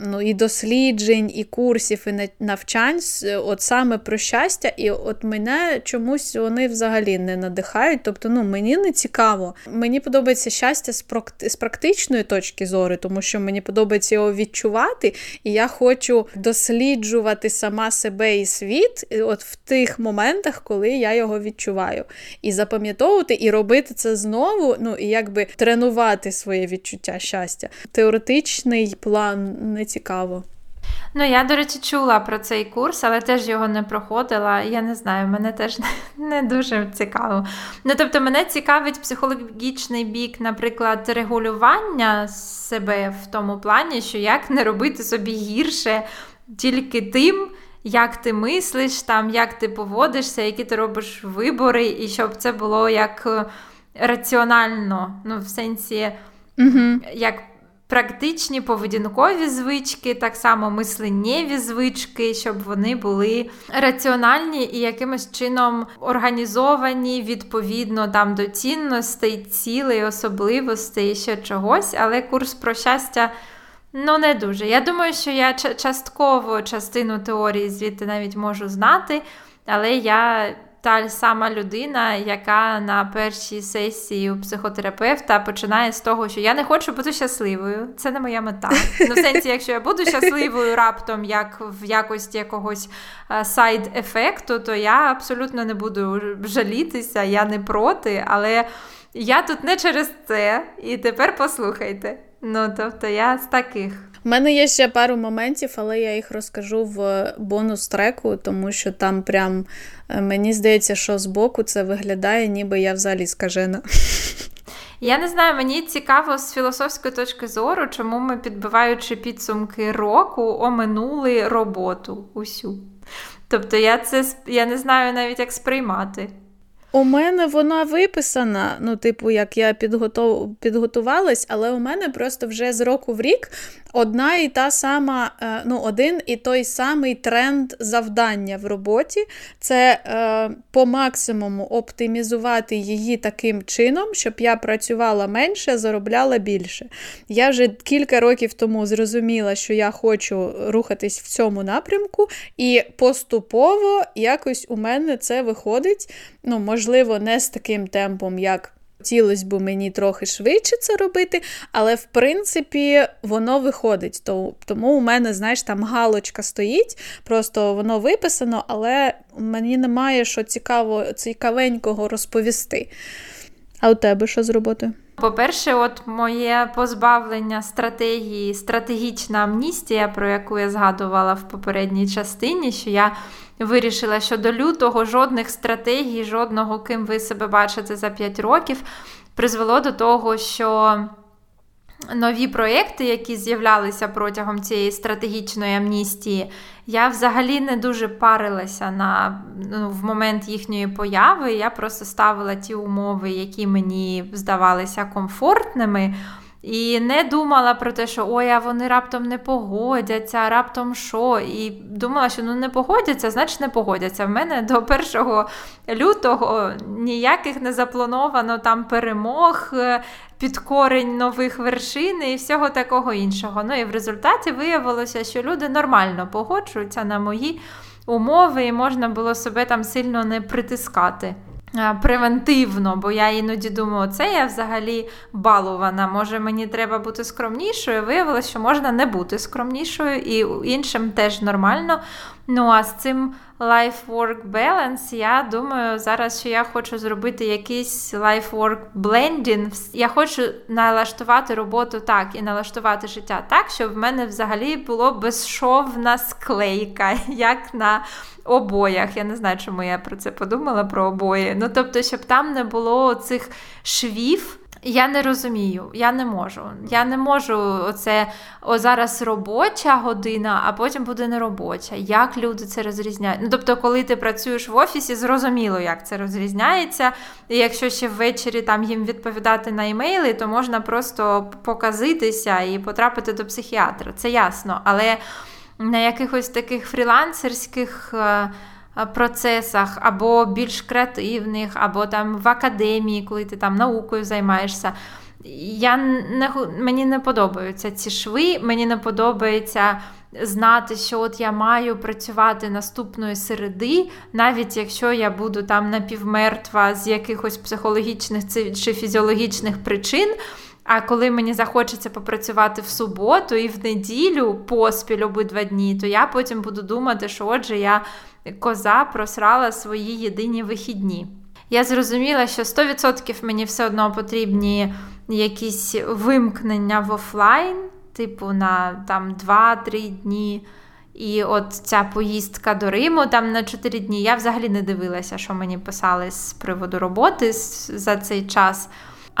Ну, і досліджень, і курсів, і навчань от саме про щастя. І от мене чомусь вони взагалі не надихають. Тобто, ну, мені не цікаво. Мені подобається щастя з, з практичної точки зору, тому що мені подобається його відчувати, і я хочу досліджувати сама себе і світ от в тих моментах, коли я його відчуваю. І запам'ятовувати, і робити це знову, ну і якби тренувати своє відчуття щастя. Теоретичний план не цікаво. Ну, я, до речі, чула про цей курс, але теж його не проходила. Я не знаю, мене теж не дуже цікаво. Ну, тобто, мене цікавить психологічний бік, наприклад, регулювання себе в тому плані, що як не робити собі гірше тільки тим, як ти мислиш, там, як ти поводишся, які ти робиш вибори, і щоб це було як е, раціонально, ну, в сенсі, угу. як практичні поведінкові звички, так само мисленнєві звички, щоб вони були раціональні і якимось чином організовані відповідно там до цінностей, цілей, особливостей, і ще чогось. Але курс про щастя. Ну, не дуже. Я думаю, що я частково частину теорії звідти навіть можу знати, але я та сама людина, яка на першій сесії у психотерапевта починає з того, що я не хочу бути щасливою. Це не моя мета. Ну, в сенсі, якщо я буду щасливою раптом, як в якості якогось сайд-ефекту, то я абсолютно не буду жалітися, я не проти, але я тут не через це. І тепер послухайте. Ну, тобто, я з таких. У мене є ще пару моментів, але я їх розкажу в бонус треку, тому що там прям е, мені здається, що збоку це виглядає, ніби я взагалі скажена. Я не знаю, мені цікаво з філософської точки зору, чому ми, підбиваючи підсумки року, оминули роботу усю. Тобто я це я не знаю навіть, як сприймати. У мене вона виписана, ну, типу, як я підготов... підготувалась, але у мене просто вже з року в рік одна і та сама, е, ну, один і той самий тренд завдання в роботі це е, по максимуму оптимізувати її таким чином, щоб я працювала менше, заробляла більше. Я вже кілька років тому зрозуміла, що я хочу рухатись в цьому напрямку, і поступово якось у мене це виходить. ну, Можливо, не з таким темпом, як Хотілося б мені трохи швидше це робити, але в принципі воно виходить. Тому у мене, знаєш, там галочка стоїть, просто воно виписано, але мені немає що цікаво, цікавенького розповісти. А у тебе що з роботою? По-перше, от моє позбавлення стратегії, стратегічна амністія, про яку я згадувала в попередній частині, що я вирішила, що до лютого жодних стратегій, жодного, ким ви себе бачите за 5 років, призвело до того, що нові проекти, які з'являлися протягом цієї стратегічної амністії, я взагалі не дуже парилася на, ну, в момент їхньої появи. Я просто ставила ті умови, які мені здавалися комфортними. І не думала про те, що ой, а вони раптом не погодяться, раптом що. І думала, що ну не погодяться, значить не погодяться. В мене до 1 лютого ніяких не заплановано там перемог, е, підкорень нових вершин і всього такого іншого. Ну і в результаті виявилося, що люди нормально погоджуються на мої умови, і можна було себе там сильно не притискати. Превентивно, бо я іноді думаю, це я взагалі балована. Може, мені треба бути скромнішою. Виявилося, що можна не бути скромнішою, і іншим теж нормально. Ну а з цим life-work balance, я думаю, зараз що я хочу зробити якийсь life-work blending. Я хочу налаштувати роботу так і налаштувати життя так, щоб в мене взагалі було безшовна склейка, як на обоях. Я не знаю, чому я про це подумала, про обої. Ну, тобто, щоб там не було цих швів. Я не розумію, я не можу. Я не можу оце о, зараз робоча година, а потім буде не робоча. Як люди це розрізняють? Ну, тобто, коли ти працюєш в офісі, зрозуміло, як це розрізняється. І якщо ще ввечері там їм відповідати на емейли, то можна просто показитися і потрапити до психіатра. Це ясно. Але на якихось таких фрілансерських. Е, процесах, або більш креативних, або там в академії, коли ти там наукою займаєшся. Я не, Мені не подобаються ці шви, мені не подобається знати, що от я маю працювати наступної середи, навіть якщо я буду там напівмертва з якихось психологічних чи фізіологічних причин. А коли мені захочеться попрацювати в суботу і в неділю поспіль обидва дні, то я потім буду думати, що отже я коза просрала свої єдині вихідні. Я зрозуміла, що 100% мені все одно потрібні якісь вимкнення в офлайн, типу на там 2-3 дні. І от ця поїздка до Риму там на 4 дні. Я взагалі не дивилася, що мені писали з приводу роботи за цей час.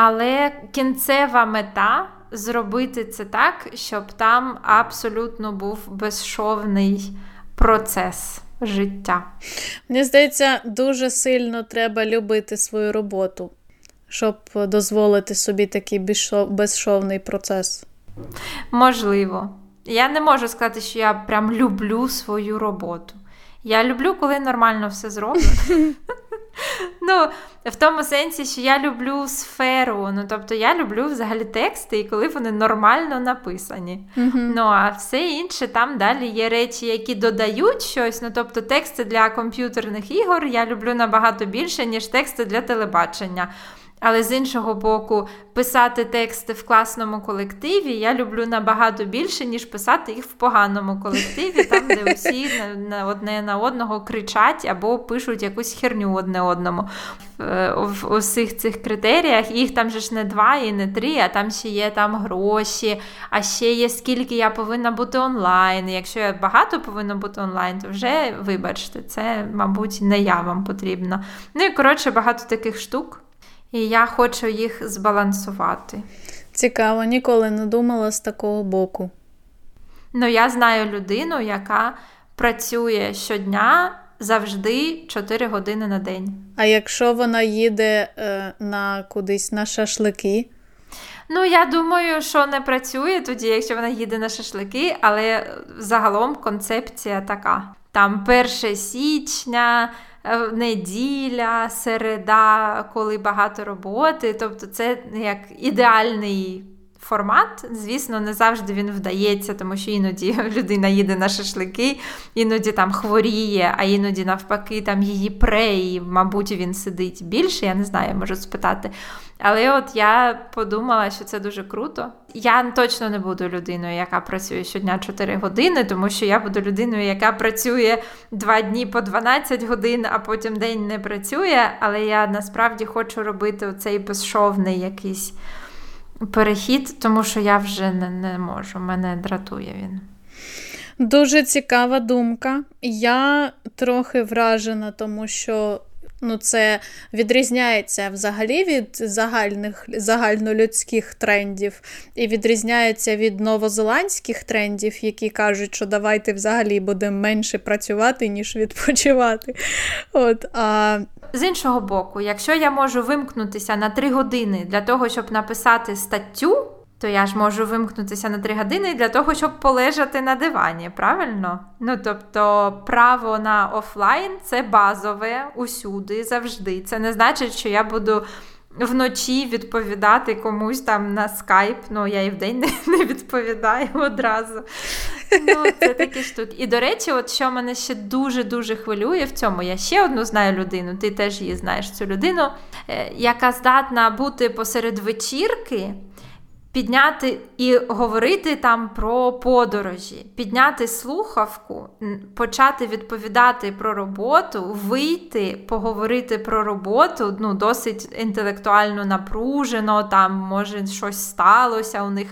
Але кінцева мета зробити це так, щоб там абсолютно був безшовний процес життя. Мені здається, дуже сильно треба любити свою роботу, щоб дозволити собі такий безшовний процес. Можливо. Я не можу сказати, що я прям люблю свою роботу. Я люблю, коли нормально все зроблено. Ну, в тому сенсі, що я люблю сферу. Ну, тобто я люблю взагалі тексти, і коли вони нормально написані. Mm-hmm. Ну, а все інше там далі є речі, які додають щось. Ну, тобто, тексти для комп'ютерних ігор я люблю набагато більше, ніж тексти для телебачення. Але з іншого боку, писати тексти в класному колективі я люблю набагато більше, ніж писати їх в поганому колективі, там, де на одне на одного кричать або пишуть якусь херню одне одному. В усіх цих критеріях їх там же ж не два і не три, а там ще є там гроші, а ще є скільки я повинна бути онлайн. Якщо я багато повинна бути онлайн, то вже вибачте, це, мабуть, не я вам потрібна. Ну і коротше, багато таких штук. І я хочу їх збалансувати. Цікаво, ніколи не думала з такого боку. Ну, я знаю людину, яка працює щодня завжди 4 години на день. А якщо вона їде е, на кудись на шашлики? Ну, я думаю, що не працює тоді, якщо вона їде на шашлики, але загалом концепція така: там 1 січня. Е, неділя, середа, коли багато роботи. Тобто, це як ідеальний формат. Звісно, не завжди він вдається, тому що іноді людина їде на шашлики, іноді там хворіє, а іноді, навпаки, там її пре, і, мабуть, він сидить більше. Я не знаю, можу спитати. Але от я подумала, що це дуже круто. Я точно не буду людиною, яка працює щодня 4 години, тому що я буду людиною, яка працює 2 дні по 12 годин, а потім день не працює. Але я насправді хочу робити оцей безшовний якийсь перехід, тому що я вже не, не можу. Мене дратує він. Дуже цікава думка. Я трохи вражена, тому що ну, це відрізняється взагалі від загальних загальнолюдських трендів, і відрізняється від новозеландських трендів, які кажуть, що давайте взагалі будемо менше працювати, ніж відпочивати. От, а... З іншого боку, якщо я можу вимкнутися на 3 години для того, щоб написати статтю то я ж можу вимкнутися на три години для того, щоб полежати на дивані, правильно? Ну тобто, право на офлайн це базове усюди, завжди. Це не значить, що я буду. Вночі відповідати комусь там на скайп, ну я і вдень не, не відповідаю одразу. Ну, Це такі штуки. І до речі, от що мене ще дуже-дуже хвилює в цьому, я ще одну знаю людину, ти теж її знаєш цю людину, е, яка здатна бути посеред вечірки підняти і говорити там про подорожі, підняти слухавку, почати відповідати про роботу, вийти, поговорити про роботу, ну, досить інтелектуально напружено, там, може, щось сталося у них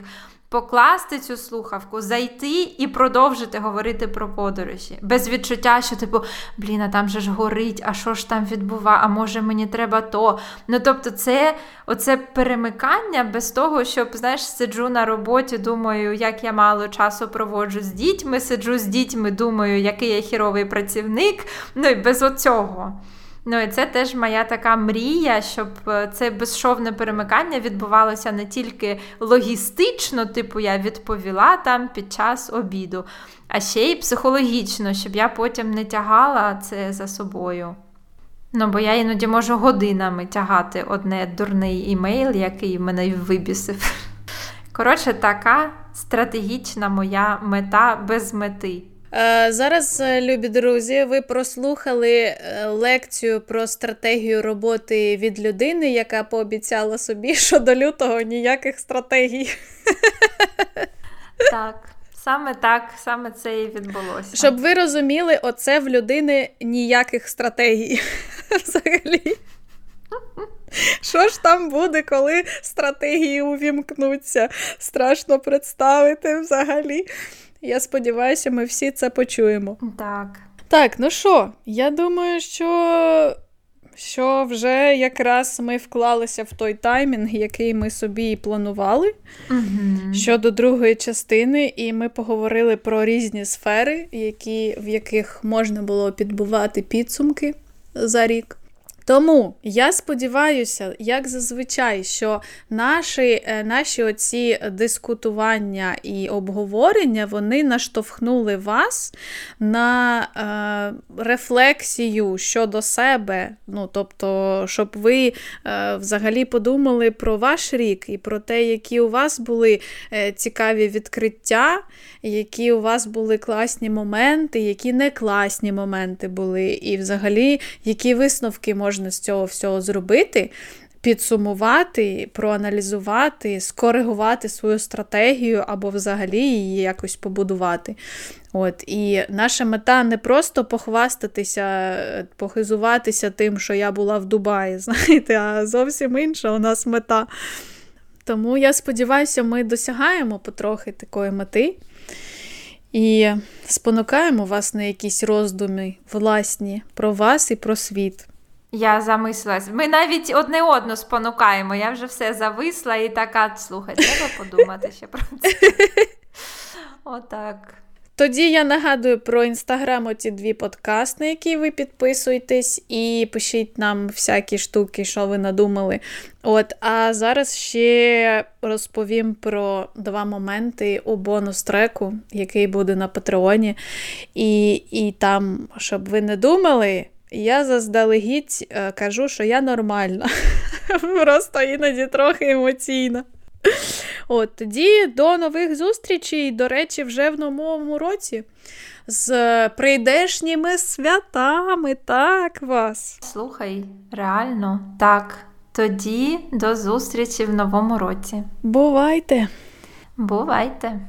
покласти цю слухавку, зайти і продовжити говорити про подорожі. Без відчуття, що, типу, блін, а там же ж горить, а що ж там відбува, а може мені треба то. Ну, тобто, це оце перемикання без того, щоб, знаєш, сиджу на роботі, думаю, як я мало часу проводжу з дітьми, сиджу з дітьми, думаю, який я хіровий працівник. Ну і без оцього. Ну і це теж моя така мрія, щоб е, це безшовне перемикання відбувалося не тільки логістично, типу я відповіла там під час обіду, а ще й психологічно, щоб я потім не тягала це за собою. Ну, бо я іноді можу годинами тягати одне дурний імейл, який мене вибісив. Коротше, така стратегічна моя мета без мети. Е, зараз, е, любі друзі, ви прослухали е, лекцію про стратегію роботи від людини, яка пообіцяла собі, що до лютого ніяких стратегій. Так, саме так, саме це і відбулося. Щоб ви розуміли, оце в людини ніяких стратегій. Взагалі. Що ж там буде, коли стратегії увімкнуться? Страшно представити взагалі. Я сподіваюся, ми всі це почуємо. Так. Так, ну що, я думаю, що що вже якраз ми вклалися в той таймінг, який ми собі і планували угу. щодо другої частини, і ми поговорили про різні сфери, які, в яких можна було підбивати підсумки за рік. Тому я сподіваюся, як зазвичай, що наші е, наші оці дискутування і обговорення вони наштовхнули вас на е, рефлексію щодо себе. Ну, Тобто, щоб ви е, взагалі подумали про ваш рік і про те, які у вас були е, цікаві відкриття, які у вас були класні моменти, які не класні моменти були, і взагалі, які висновки можна з цього всього зробити. Підсумувати, проаналізувати, скоригувати свою стратегію або взагалі її якось побудувати. От, І наша мета не просто похвастатися, похизуватися тим, що я була в Дубаї, знаєте, а зовсім інша у нас мета. Тому я сподіваюся, ми досягаємо потрохи такої мети і спонукаємо вас на якісь роздуми власні про вас і про світ. Я замислилась. Ми навіть одне одну спонукаємо. Я вже все зависла і така, слухай, треба подумати ще про це. Отак. Тоді я нагадую про інстаграм оці дві подкасти, на які ви підписуєтесь, і пишіть нам всякі штуки, що ви надумали. От, А зараз ще розповім про два моменти у бонус-треку, який буде на Патреоні. І, І там, щоб ви не думали. Я заздалегідь е, кажу, що я нормальна. Просто іноді трохи емоційна. От Тоді до нових зустрічей, до речі, вже в новому році. З прийдешніми святами, так вас. Слухай, реально, так. Тоді до зустрічі в новому році. Бувайте! Бувайте!